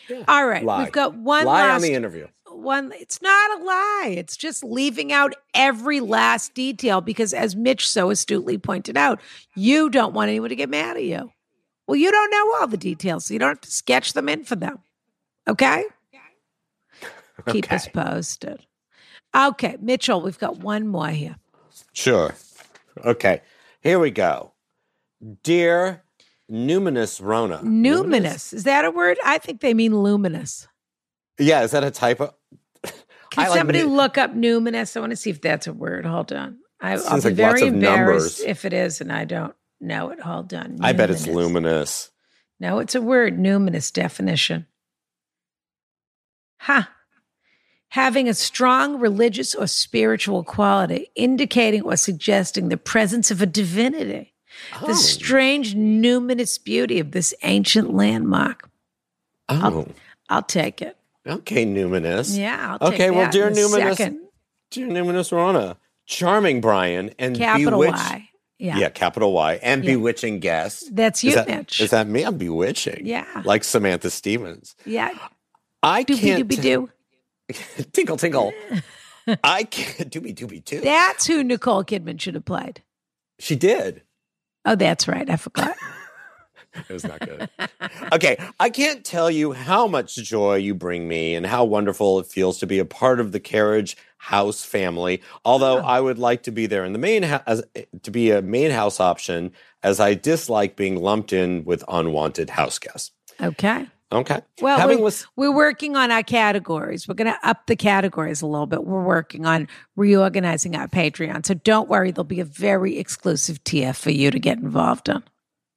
Yeah. All right, Lie. we've got one Lie last on the interview. one. It's not a lie. It's just leaving out every last detail because, as Mitch so astutely pointed out, you don't want anyone to get mad at you. Well, you don't know all the details, so you don't have to sketch them in for them. Okay. okay. Keep us posted. Okay, Mitchell, we've got one more here. Sure. Okay. Here we go. Dear Numinous Rona. Numinous. Is that a word? I think they mean luminous. Yeah, is that a typo? Can I somebody nu- look up numinous? I want to see if that's a word. Hold on. I, I'll be like very embarrassed numbers. if it is, and I don't know it. Hold on. I bet it's luminous. No, it's a word. Numinous definition. Huh. Having a strong religious or spiritual quality, indicating or suggesting the presence of a divinity. Oh. The strange numinous beauty of this ancient landmark. Oh. I'll take it. Okay, Numinous. Yeah. I'll take Okay, well, dear in numinous- second. Dear Numinous Rona. Charming Brian and Capital bewitched. Y. Yeah. Yeah. capital Y and Yeah. bewitching guest. That's you, is that, Mitch. Is that me? I'm bewitching. Yeah. Like Samantha Stephens. Yeah. I Doobie can't. doobie doo. tinkle tinkle. I can't. Doobie doobie too. That's who Nicole Kidman should have played. she did. Oh, that's right. I forgot. It was not good. okay, I can't tell you how much joy you bring me and how wonderful it feels to be a part of the Carriage House family. Although I would like to be there in the main house as to be a main house option, as I dislike being lumped in with unwanted house guests. Okay. Okay. Well, having we're, we're working on our categories. We're going to up the categories a little bit. We're working on reorganizing our Patreon. So don't worry, there'll be a very exclusive tier for you to get involved in.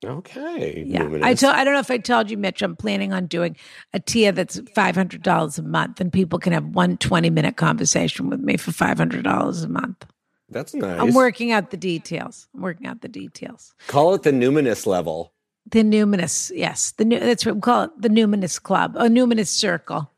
okay, Yeah. I, told, I don't know if I told you, Mitch, I'm planning on doing a tier that's $500 a month and people can have one 20 minute conversation with me for $500 a month. That's nice. I'm working out the details. I'm working out the details. Call it the numinous level. The numinous, yes, the new. That's what we call it. The numinous club, a numinous circle.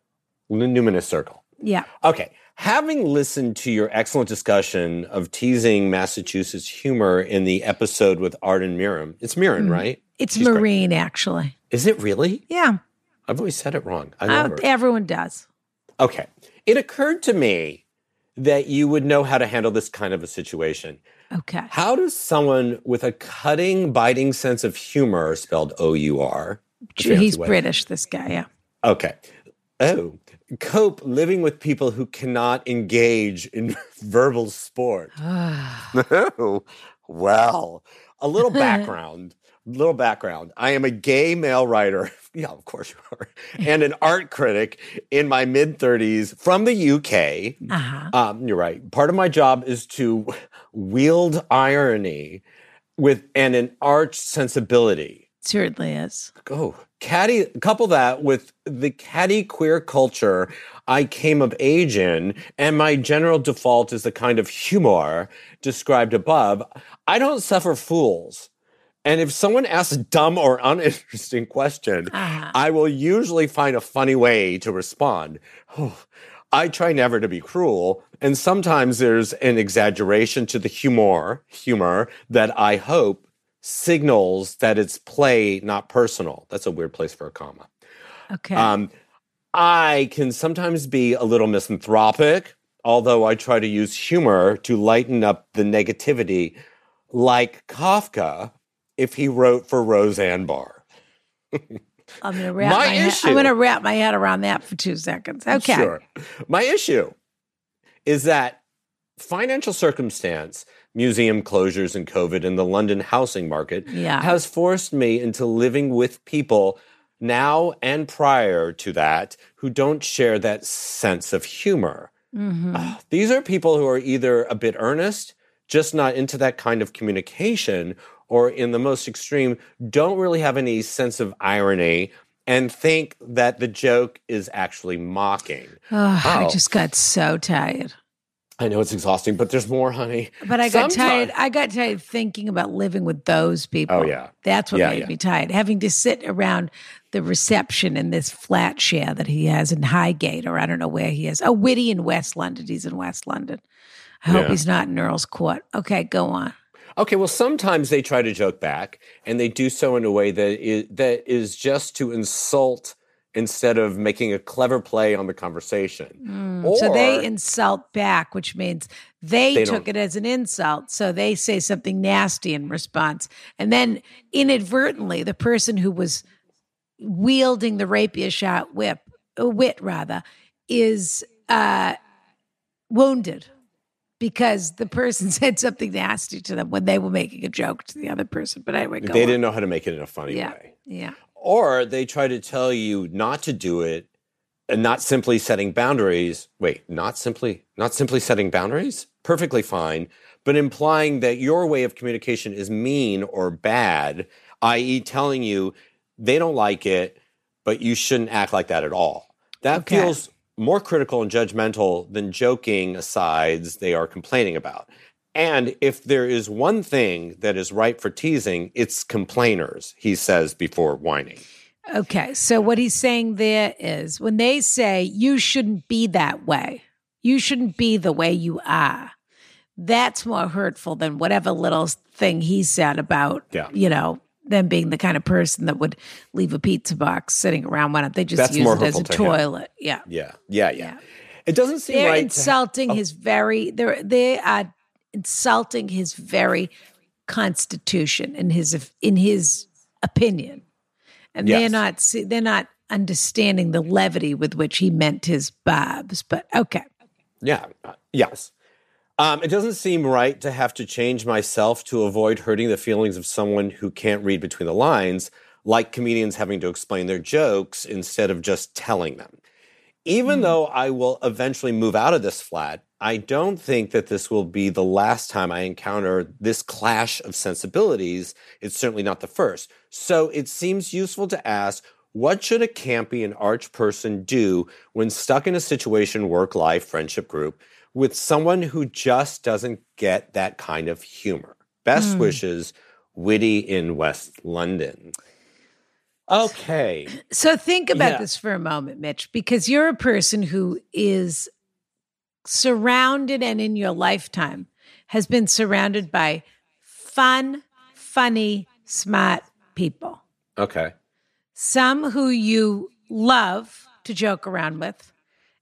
The numinous circle. Yeah. Okay. Having listened to your excellent discussion of teasing Massachusetts humor in the episode with Arden Myrin, it's Miram, right? It's She's great. marine, actually. Is it really? Yeah. I've always said it wrong. I Uh, love everyone does. Okay. It occurred to me that you would know how to handle this kind of a situation. Okay. How does someone with a cutting, biting sense of humor, spelled O U R, He's way- British, this guy. Yeah. Okay. Oh, cope living with people who cannot engage in verbal sport. oh, well, a little background. Little background. I am a gay male writer. Yeah, of course you are. And an art critic in my mid 30s from the UK. Uh-huh. Um, you're right. Part of my job is to wield irony with and an arch sensibility Certainly is. oh, catty, couple that with the catty queer culture I came of age in, and my general default is the kind of humor described above. I don't suffer fools. And if someone asks a dumb or uninteresting question, Uh-huh. I will usually find a funny way to respond. I try never to be cruel, and sometimes there's an exaggeration to the humor, humor that I hope signals that it's play, not personal. That's a weird place for a comma. Okay. Um, I can sometimes be a little misanthropic, although I try to use humor to lighten up the negativity, like Kafka if he wrote for Roseanne Barr. I'm gonna wrap my my, head, issue- I'm gonna wrap my head around that for two seconds. Okay. Sure. My issue is that financial circumstance, museum closures and COVID, and the London housing market Yeah. has forced me into living with people now and prior to that, who don't share that sense of humor. Mm-hmm. Uh, these are people who are either a bit earnest, just not into that kind of communication, or in the most extreme, don't really have any sense of irony and think that the joke is actually mocking. Oh, I just got so tired. I know it's exhausting, but there's more, honey. But I got Sometimes- tired. I got tired thinking about living with those people. Oh, yeah. That's what Yeah, made yeah. me tired. Having to sit around the reception in this flat share that he has in Highgate, or I don't know where he is. Oh, Witty in West London. He's in West London. I hope Yeah. he's not in Earl's Court. Okay, go on. Okay, well, sometimes they try to joke back, and they do so in a way that is, that is just to insult instead of making a clever play on the conversation. Mm, so they insult back, which means they, They took it as an insult. So they say something nasty in response. And then inadvertently, the person who was wielding the rapier shot whip, uh, wit rather, is uh, wounded because the person said something nasty to them when they were making a joke to the other person. But anyway, go they on. didn't know how to make it in a funny Yeah. way. Yeah. Or they try to tell you not to do it and not simply setting boundaries. Wait, not simply not simply setting boundaries? Perfectly fine, but implying that your way of communication is mean or bad, i.e. telling you they don't like it, but you shouldn't act like that at all. That Okay. feels more critical and judgmental than joking asides they are complaining about. And if there is one thing that is ripe for teasing, it's complainers, he says before whining. Okay. So what he's saying there is when they say you shouldn't be that way, you shouldn't be the way you are, that's more hurtful than whatever little thing he said about, Yeah. you know, them being the kind of person that would leave a pizza box sitting around. Why don't they just That's use it as a to toilet? Yeah. Yeah, yeah, yeah. Yeah. It doesn't seem They're right. insulting his very they're they are insulting his very constitution in his in his opinion. And they're not see- they're not understanding the levity with which he meant his barbs. But okay. Yeah, uh, yes. Um, it doesn't seem right to have to change myself to avoid hurting the feelings of someone who can't read between the lines, like comedians having to explain their jokes instead of just telling them. Even though I will eventually move out of this flat, I don't think that this will be the last time I encounter this clash of sensibilities. It's certainly not the first. So it seems useful to ask what should a campy and arch person do when stuck in a situation, work, life, friendship group, with someone who just doesn't get that kind of humor? Best hmm. wishes, Witty in West London. Okay. So think about Yeah. this for a moment, Mitch, because you're a person who is surrounded and in your lifetime has been surrounded by fun, funny, smart people. Okay. Some who you love to joke around with,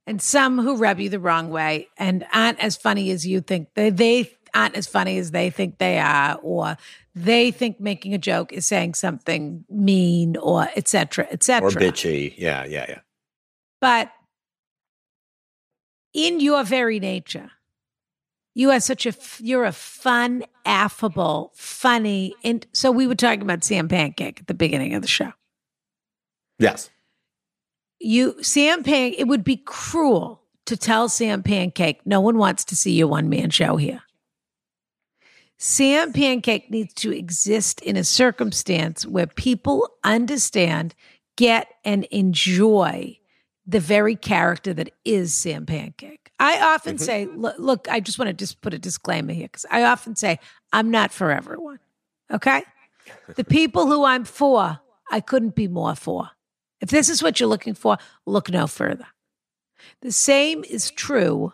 and some who rub you the wrong way and aren't as funny as you think they they aren't as funny as they think they are, or they think making a joke is saying something mean, or etc cetera, et cetera. Or bitchy. Yeah, yeah, yeah. But in your very nature, you are such a you're a fun, affable, funny, and so we were talking about Sam Pancake at the beginning of the show. Yes. You Sam Pan, it would be cruel to tell Sam Pancake, no one wants to see your one man show here. Sam Pancake needs to exist in a circumstance where people understand, get, and enjoy the very character that is Sam Pancake. I often mm-hmm. say, look, look, I just want to just put a disclaimer here because I often say, I'm not for everyone. Okay? the people who I'm for, I couldn't be more for. If this is what you're looking for, look no further. The same is true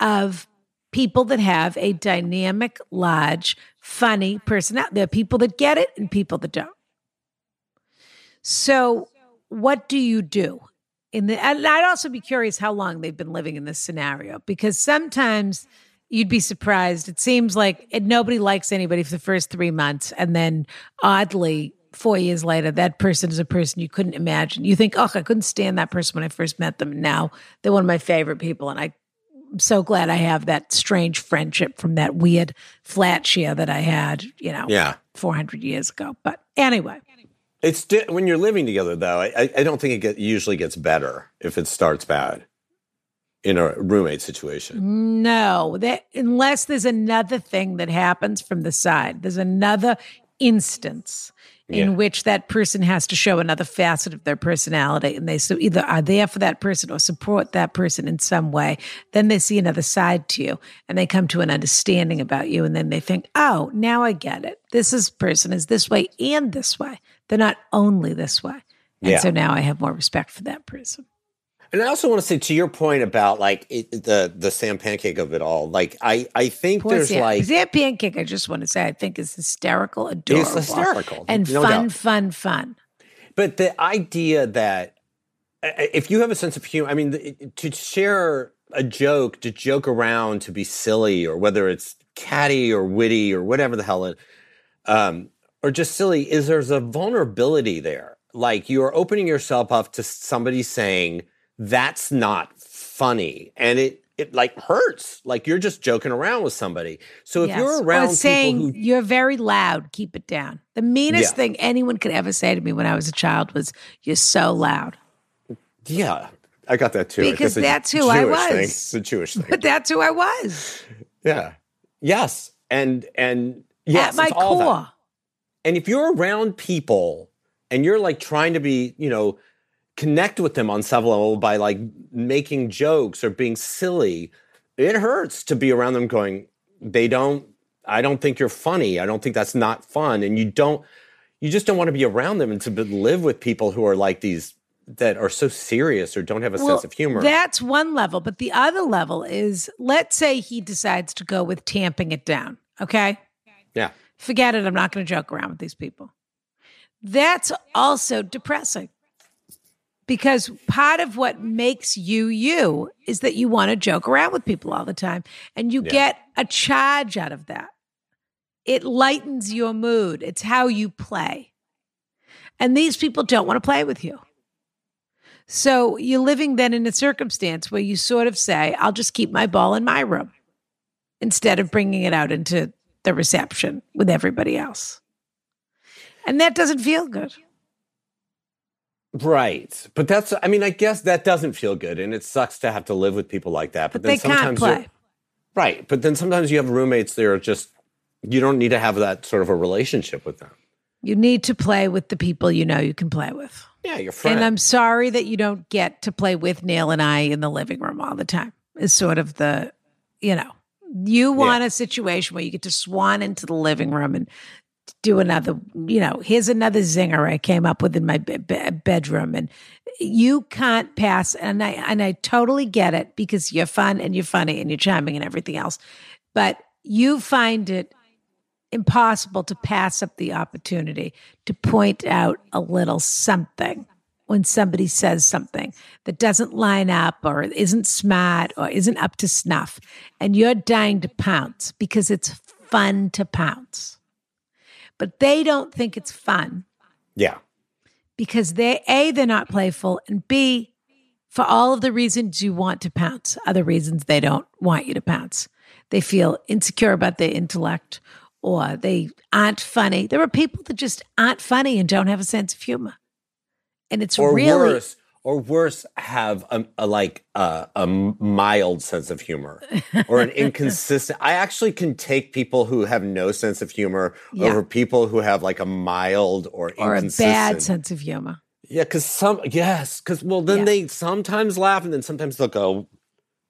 of people that have a dynamic, large, funny personality. There are people that get it and people that don't. So, what do you do? In the, and I'd also be curious how long they've been living in this scenario because sometimes you'd be surprised. It seems like it, nobody likes anybody for the first three months, and then oddly, four years later, that person is a person you couldn't imagine. You think, oh, I couldn't stand that person when I first met them. And now they're one of my favorite people. And I, I'm so glad I have that strange friendship from that weird flat share that I had, you know, Yeah. 400 years ago. But anyway, It's di- when you're living together, though. I, I don't think it get, usually gets better if it starts bad in a roommate situation. No, that unless there's another thing that happens from the side, there's another instance in Yeah. which that person has to show another facet of their personality, and they so either are there for that person or support that person in some way. Then they see another side to you, and they come to an understanding about you, and then they think, "Oh, now I get it. This is person is this way and this way. They're not only this way." And Yeah. so now I have more respect for that person. And I also want to say to your point about like it, the the Sam Pancake of it all. Like I I think Poor there's Sam. like Sam Pancake, I just want to say, I think is hysterical, adorable. hysterical, And no fun, doubt. fun, fun. But the idea that if you have a sense of humor, I mean, to share a joke, to joke around, to be silly, or whether it's catty or witty or whatever the hell it, um, or just silly, is there's a vulnerability there. Like you are opening yourself up to somebody saying that's not funny, and it it like hurts. Like you're just joking around with somebody. So if Yes. you're around saying people who you're very loud, keep it down. The meanest Yeah. thing anyone could ever say to me when I was a child was, "You're so loud." Yeah, I got that too. Because that's who I Jewish thing. was. It's a Jewish thing. But that's who I was yeah. Yes. And and yes, at my it's all that. core. And if you're around people and you're like trying to be, you know, connect with them on some level by like making jokes or being silly, it hurts to be around them going, they don't, I don't think you're funny. I don't think that's not fun. And you don't, you just don't want to be around them and to live with people who are like these that are so serious or don't have a sense of humor. That's one level. But the other level is let's say he decides to go with tamping it down. Okay. yeah. Forget it. I'm not going to joke around with these people. That's also depressing because part of what makes you you is that you want to joke around with people all the time and you Yeah. get a charge out of that. It lightens your mood, it's how you play. And these people don't want to play with you. So you're living then in a circumstance where you sort of say, I'll just keep my ball in my room instead of bringing it out into the reception with everybody else. And that doesn't feel good. Right. But that's, I mean, I guess that doesn't feel good. And it sucks to have to live with people like that. But then they can't sometimes play. Right. But then sometimes you have roommates that are just, you don't need to have that sort of a relationship with them. You need to play with the people you know you can play with. Yeah, your friend. And I'm sorry that you don't get to play with Neil and I in the living room all the time. Is sort of the, you know, you want a situation where you get to swan into the living room and do another, you know, here's another zinger I came up with in my be- be- bedroom, and you can't pass. And I and I totally get it because you're fun and you're funny and you're charming and everything else, but you find it impossible to pass up the opportunity to point out a little something when somebody says something that doesn't line up or isn't smart or isn't up to snuff. And you're dying to pounce because it's fun to pounce but they don't think it's fun. Yeah. because they a they're not playful and b for all of the reasons you want to pounce other reasons they don't want you to pounce. They feel insecure about their intellect or they aren't funny. There are people that just aren't funny and don't have a sense of humor. And it's Or really worse, or worse, have a, a like a, a mild sense of humor or an inconsistent. I actually can take people who have no sense of humor Yeah. over people who have like a mild or, or a inconsistent. bad sense of humor Yeah, because some yes, because well, then Yeah. they sometimes laugh and then sometimes they'll go,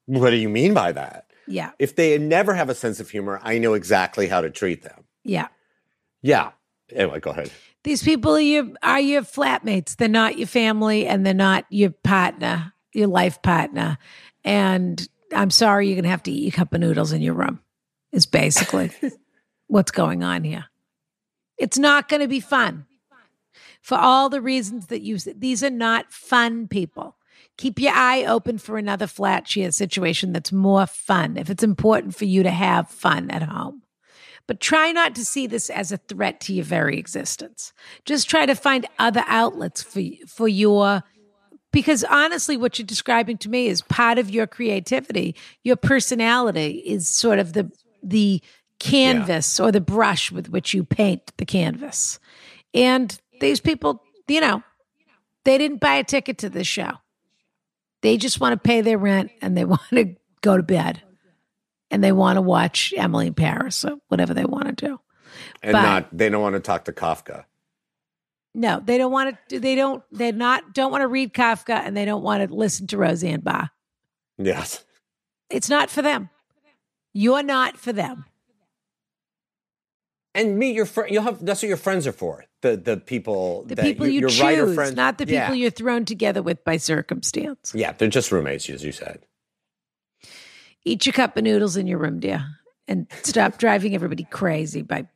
"What do you mean by that?" yeah If they never have a sense of humor, I know exactly how to treat them. yeah Yeah. Anyway, go ahead. These people are your are your flatmates. They're not your family and they're not your partner, your life partner. And I'm sorry you're gonna have to eat your cup of noodles in your room. Is basically what's going on here. It's not gonna be fun. For all the reasons that you said, these are not fun people. Keep your eye open for another flat share situation that's more fun if it's important for you to have fun at home but try not to see this as a threat to your very existence. Just try to find other outlets for for your because honestly what you're describing to me is part of your creativity. Your personality is sort of the the canvas or the brush with which you paint the canvas. And these people, you know, they didn't buy a ticket to this show. They just want to pay their rent and they want to go to bed and they want to watch Emily in Paris or whatever they want to do. And But- not they don't want to talk to Kafka. No, they don't want to. They don't. They not don't want to read Kafka and they don't want to listen to Roseanne Barr. Yes. It's not for them. You're not for them. And meet your friend. You'll have that's what your friends are for. The the people The that people your, you your choose, not the people yeah. you're thrown together with by circumstance. Yeah, they're just roommates, as you said. Eat your cup of noodles in your room, dear, and stop driving everybody crazy by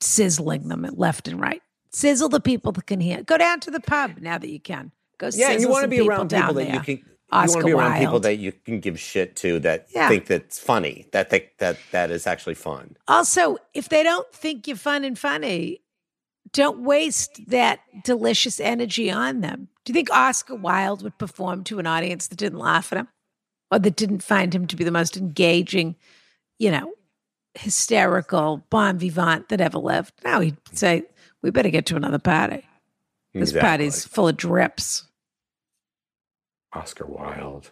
sizzling them left and right. Sizzle the people that can hear. Go down to the pub now that you can. Go. Yeah, you want to be around people that you can. Oscar you want to be around people that you can give shit to that Yeah. think that's funny, that think that that is actually fun. Also, if they don't think you're fun and funny, don't waste that delicious energy on them. Do you think Oscar Wilde would perform to an audience that didn't laugh at him or that didn't find him to be the most engaging, you know, hysterical bon vivant that ever lived? Now he'd say, we better get to another party. This Exactly. party's full of drips. Oscar Wilde.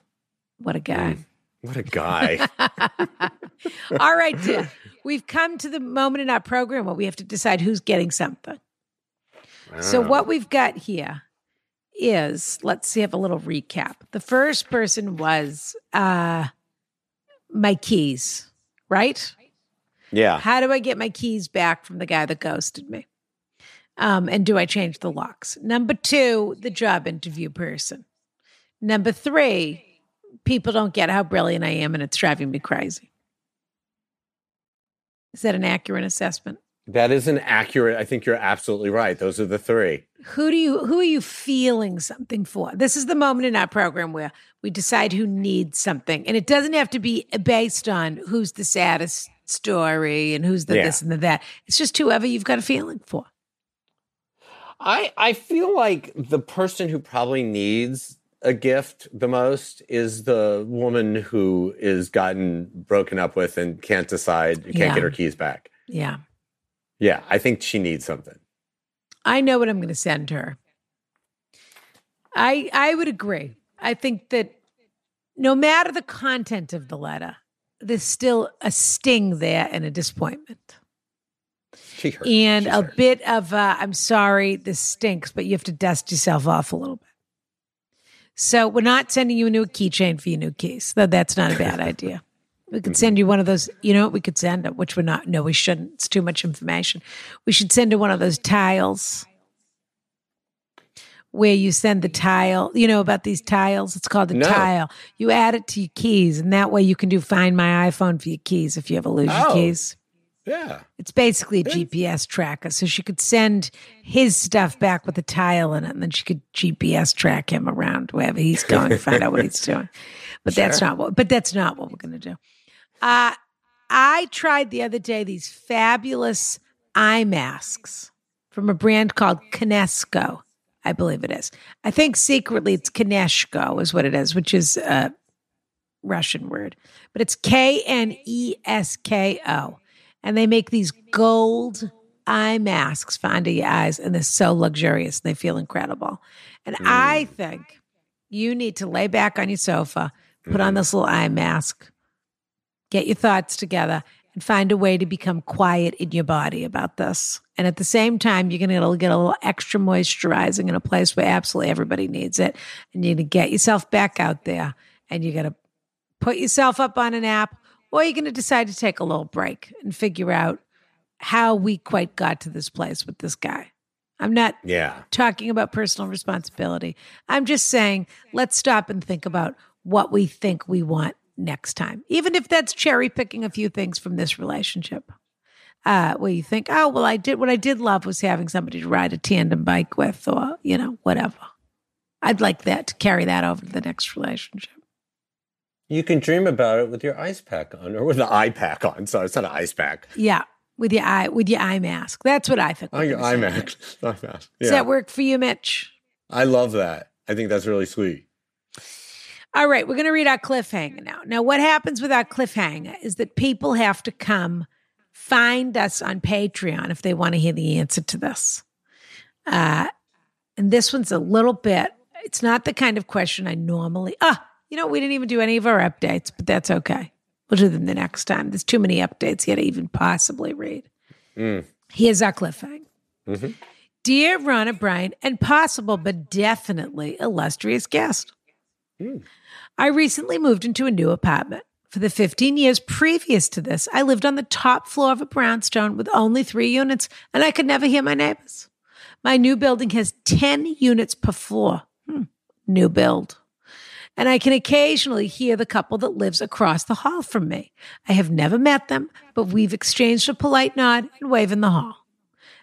What a guy. Mm. What a guy. All right. We've come to the moment in our program where we have to decide who's getting something. So what we've got here is let's see have a little recap. The first person was uh my keys, right? Yeah. How do I get my keys back from the guy that ghosted me? Um, and do I change the locks? Number two, the job interview person. Number three, people don't get how brilliant I am and it's driving me crazy. Is that an accurate assessment? That is an accurate. I think you're absolutely right. Those are the three. who do you who are you feeling something for this is the moment in our program where we decide who needs something and it doesn't have to be based on who's the saddest story and who's the Yeah. this and the that it's just whoever you've got a feeling for I I feel like the person who probably needs a gift the most is the woman who is gotten broken up with and can't decide, can't Yeah. get her keys back. yeah Yeah, I think she needs something. i know what i'm going to send her i i would agree i think that no matter the content of the letter there's still a sting there and a disappointment She hurt. and a hurt. bit of uh, I'm sorry, this stinks, but you have to dust yourself off a little bit. So we're not sending you a new keychain for your new keys. Though that's not a bad idea. We could mm-hmm. send you one of those. You know what we could send her, which we're not. No, we shouldn't. It's too much information. We should send her one of those tiles where you send the tile. You know about these tiles? It's called the No. tile. You add it to your keys, and that way you can do Find My iPhone for your keys if you ever lose your Oh. keys. Yeah. It's basically a GPS tracker. So she could send his stuff back with a tile in it, and then she could GPS track him around wherever he's going to find out what he's doing. But that's not what. But that's not what we're going to do. Uh, I tried the other day these fabulous eye masks from a brand called Knesko. I believe it is. I think secretly it's Kineshko is what it is, which is a Russian word, but it's K N E S K O. And they make these gold eye masks for under your eyes, and they're so luxurious. And they feel incredible. And I think you need to lay back on your sofa, put on this little eye mask, get your thoughts together, and find a way to become quiet in your body about this. And at the same time, you're going to get a little extra moisturizing in a place where absolutely everybody needs it. And you're going to get yourself back out there and you're going to put yourself up on an app, or you're going to decide to take a little break and figure out how we quite got to this place with this guy. I'm not Yeah. talking about personal responsibility. I'm just saying, let's stop and think about what we think we want next time, even if that's cherry picking a few things from this relationship. Uh, where you think, oh, well, I did what I did love was having somebody to ride a tandem bike with, or, you know, whatever. I'd like that to carry that over to the next relationship. You can dream about it with your ice pack on, or with an eye pack on. Sorry, it's not an ice pack. Yeah, with your eye with your eye mask. That's what I think. Oh, your eye mask. Eye mask. Does that work for you, Mitch? I love that. I think that's really sweet. All right, we're going to read our cliffhanger now. Now, what happens with our cliffhanger is that people have to come find us on Patreon if they want to hear the answer to this. Uh, and this one's a little bit, it's not the kind of question I normally, ah, you know, we didn't even do any of our updates, but that's okay. We'll do them the next time. There's too many updates yet to even possibly read. Mm. Here's our cliffhanger. Mm-hmm. Dear Ron O'Brien, and possible but definitely illustrious guest. Mm. I recently moved into a new apartment. For the 15 years previous to this, I lived on the top floor of a brownstone with only three units, and I could never hear my neighbors. My new building has 10 units per floor. Hmm. New build. And I can occasionally hear the couple that lives across the hall from me. I have never met them, but we've exchanged a polite nod and wave in the hall.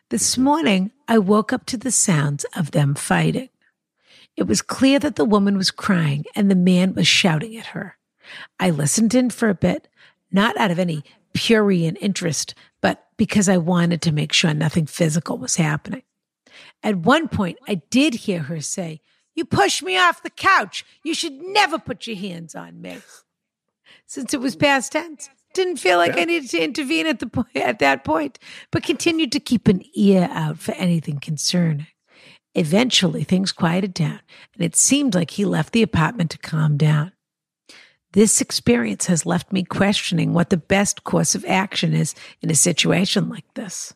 This morning, I woke up to the sounds of them fighting. It was clear that the woman was crying and the man was shouting at her. I listened in for a bit, not out of any purient interest, but because I wanted to make sure nothing physical was happening. At one point, I did hear her say, You pushed me off the couch. You should never put your hands on me. Since it was past tense, didn't feel like I needed to intervene at the point at that point, but continued to keep an ear out for anything concerning. Eventually, things quieted down, and it seemed like he left the apartment to calm down. This experience has left me questioning what the best course of action is in a situation like this.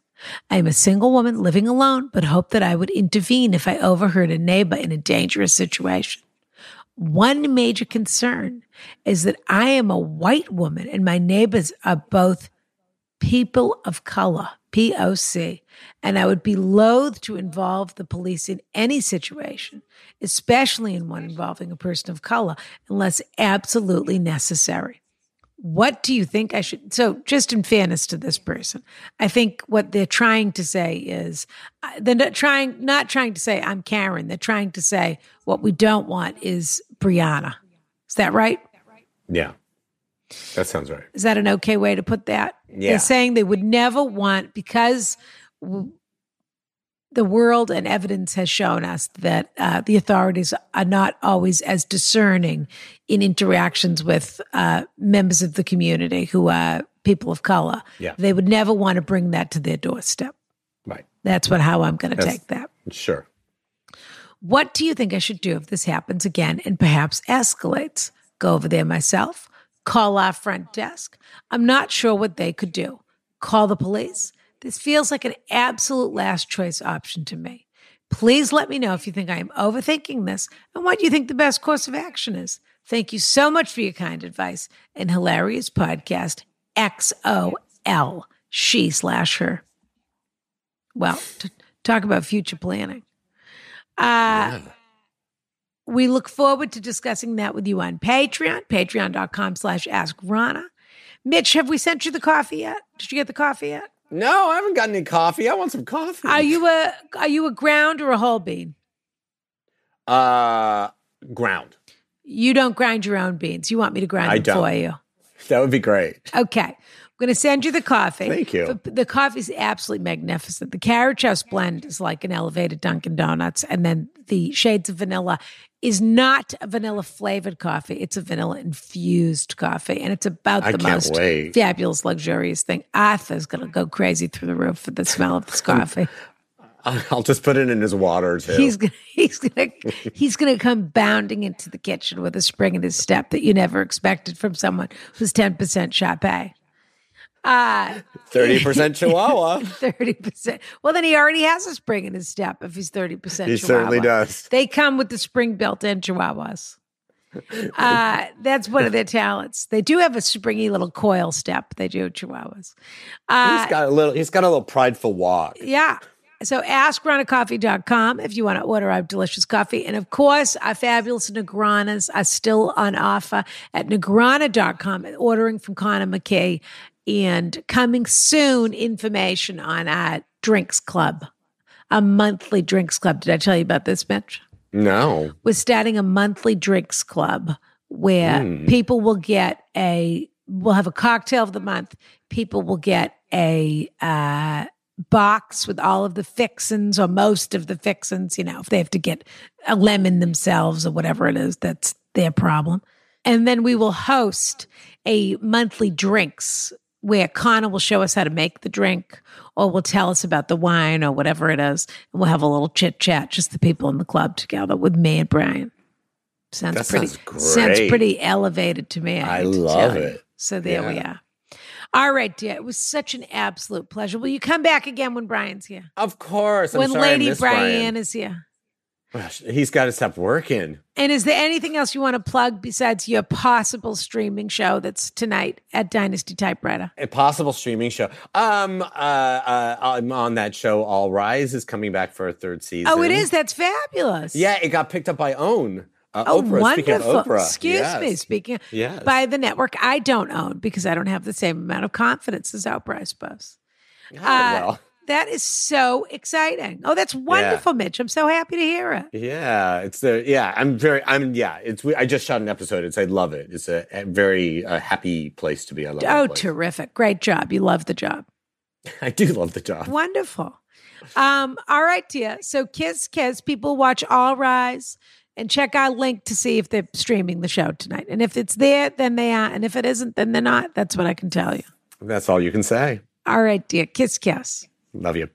I am a single woman living alone, but hope that I would intervene if I overheard a neighbor in a dangerous situation. One major concern is that I am a white woman and my neighbors are both people of color, POC, and I would be loath to involve the police in any situation, especially in one involving a person of color, unless absolutely necessary. What do you think I should? So, just in fairness to this person, I think what they're trying to say is uh, they're not trying, not trying to say I'm Karen. They're trying to say what we don't want is Brianna. Is that right? Yeah. That sounds right. Is that an okay way to put that? Yeah. They're saying they would never want because w- the world and evidence has shown us that uh, the authorities are not always as discerning in interactions with uh, members of the community who are people of color. Yeah. They would never want to bring that to their doorstep. Right. That's what how I'm going to take that. Sure. What do you think I should do if this happens again and perhaps escalates? Go over there myself, call our front desk. I'm not sure what they could do. Call the police. This feels like an absolute last choice option to me. Please let me know if you think I am overthinking this and what you think the best course of action is. Thank you so much for your kind advice and hilarious podcast. XOL, she slash her. Well, t- talk about future planning. Uh, we look forward to discussing that with you on Patreon, patreon.com slash ask Rona. Mitch, have we sent you the coffee yet? Did you get the coffee yet? No, I haven't gotten any coffee. I want some coffee. Are you a are you a ground or a whole bean? uh ground? You don't grind your own beans. You want me to grind I them don't. for you. That would be great. Okay. I'm going to send you the coffee. Thank you. The, the coffee is absolutely magnificent. The Carriage House blend is like an elevated Dunkin' Donuts. And then the Shades of Vanilla is not a vanilla flavored coffee. It's a vanilla infused coffee. And it's about I the most wait. fabulous, luxurious thing. Arthur's going to go crazy through the roof for the smell of this coffee. I'll just put it in his water too. He's gonna he's gonna he's gonna come bounding into the kitchen with a spring in his step that you never expected from someone who's ten percent Chape. Uh Thirty percent Chihuahua. thirty percent. Well, then he already has a spring in his step if he's thirty percent. He certainly does. They come with the spring built-in Chihuahuas. Uh, that's one of their talents. They do have a springy little coil step. They do Chihuahuas. Uh, he's got a little. He's got a little prideful walk. yeah. So ask askronacoffee.com if you want to order our delicious coffee. And of course, our fabulous Negranas are still on offer at negrana.com, ordering from Connor McKay. And coming soon, information on our drinks club, a monthly drinks club. Did I tell you about this, Mitch? No. We're starting a monthly drinks club where Hmm. people will get a we'll have a cocktail of the month. People will get a uh, box with all of the fixins or most of the fixins. You know, if they have to get a lemon themselves or whatever it is, that's their problem. And then we will host a monthly drinks where Connor will show us how to make the drink or will tell us about the wine or whatever it is. And we'll have a little chit chat, just the people in the club together with me and Brian. Sounds That pretty sounds sounds pretty elevated to me. I, I love you. it. So there we are. All right, dear. It was such an absolute pleasure. Will you come back again when Brian's here? Of course. I'm when sorry Lady Brian Brian. is here. He's got to stop working. And is there anything else you want to plug besides your possible streaming show that's tonight at Dynasty Typewriter? A possible streaming show. Um, uh, uh, I'm on that show. All Rise is coming back for a third season. Oh, it is. That's fabulous. Yeah, it got picked up by OWN. Uh, Oh, Oprah. wonderful. Oprah, Excuse yes. me. Speaking Yes. by the network I don't own because I don't have the same amount of confidence as Oprah, I suppose. Oh, Uh, well, That is so exciting. Oh, that's wonderful, Mitch. I'm so happy to hear it. yeah, it's the yeah. I'm very. I'm yeah. It's. I just shot an episode. It's. I love it. It's a, a very uh, happy place to be. I love. Oh, terrific. Great job. You love the job. I do love the job. Wonderful. Um, all right, dear. So kiss, kiss. People watch All Rise and check our link to see if they're streaming the show tonight. And if it's there, then they are. And if it isn't, then they're not. That's what I can tell you. That's all you can say. All right, dear. Kiss, kiss. Love you.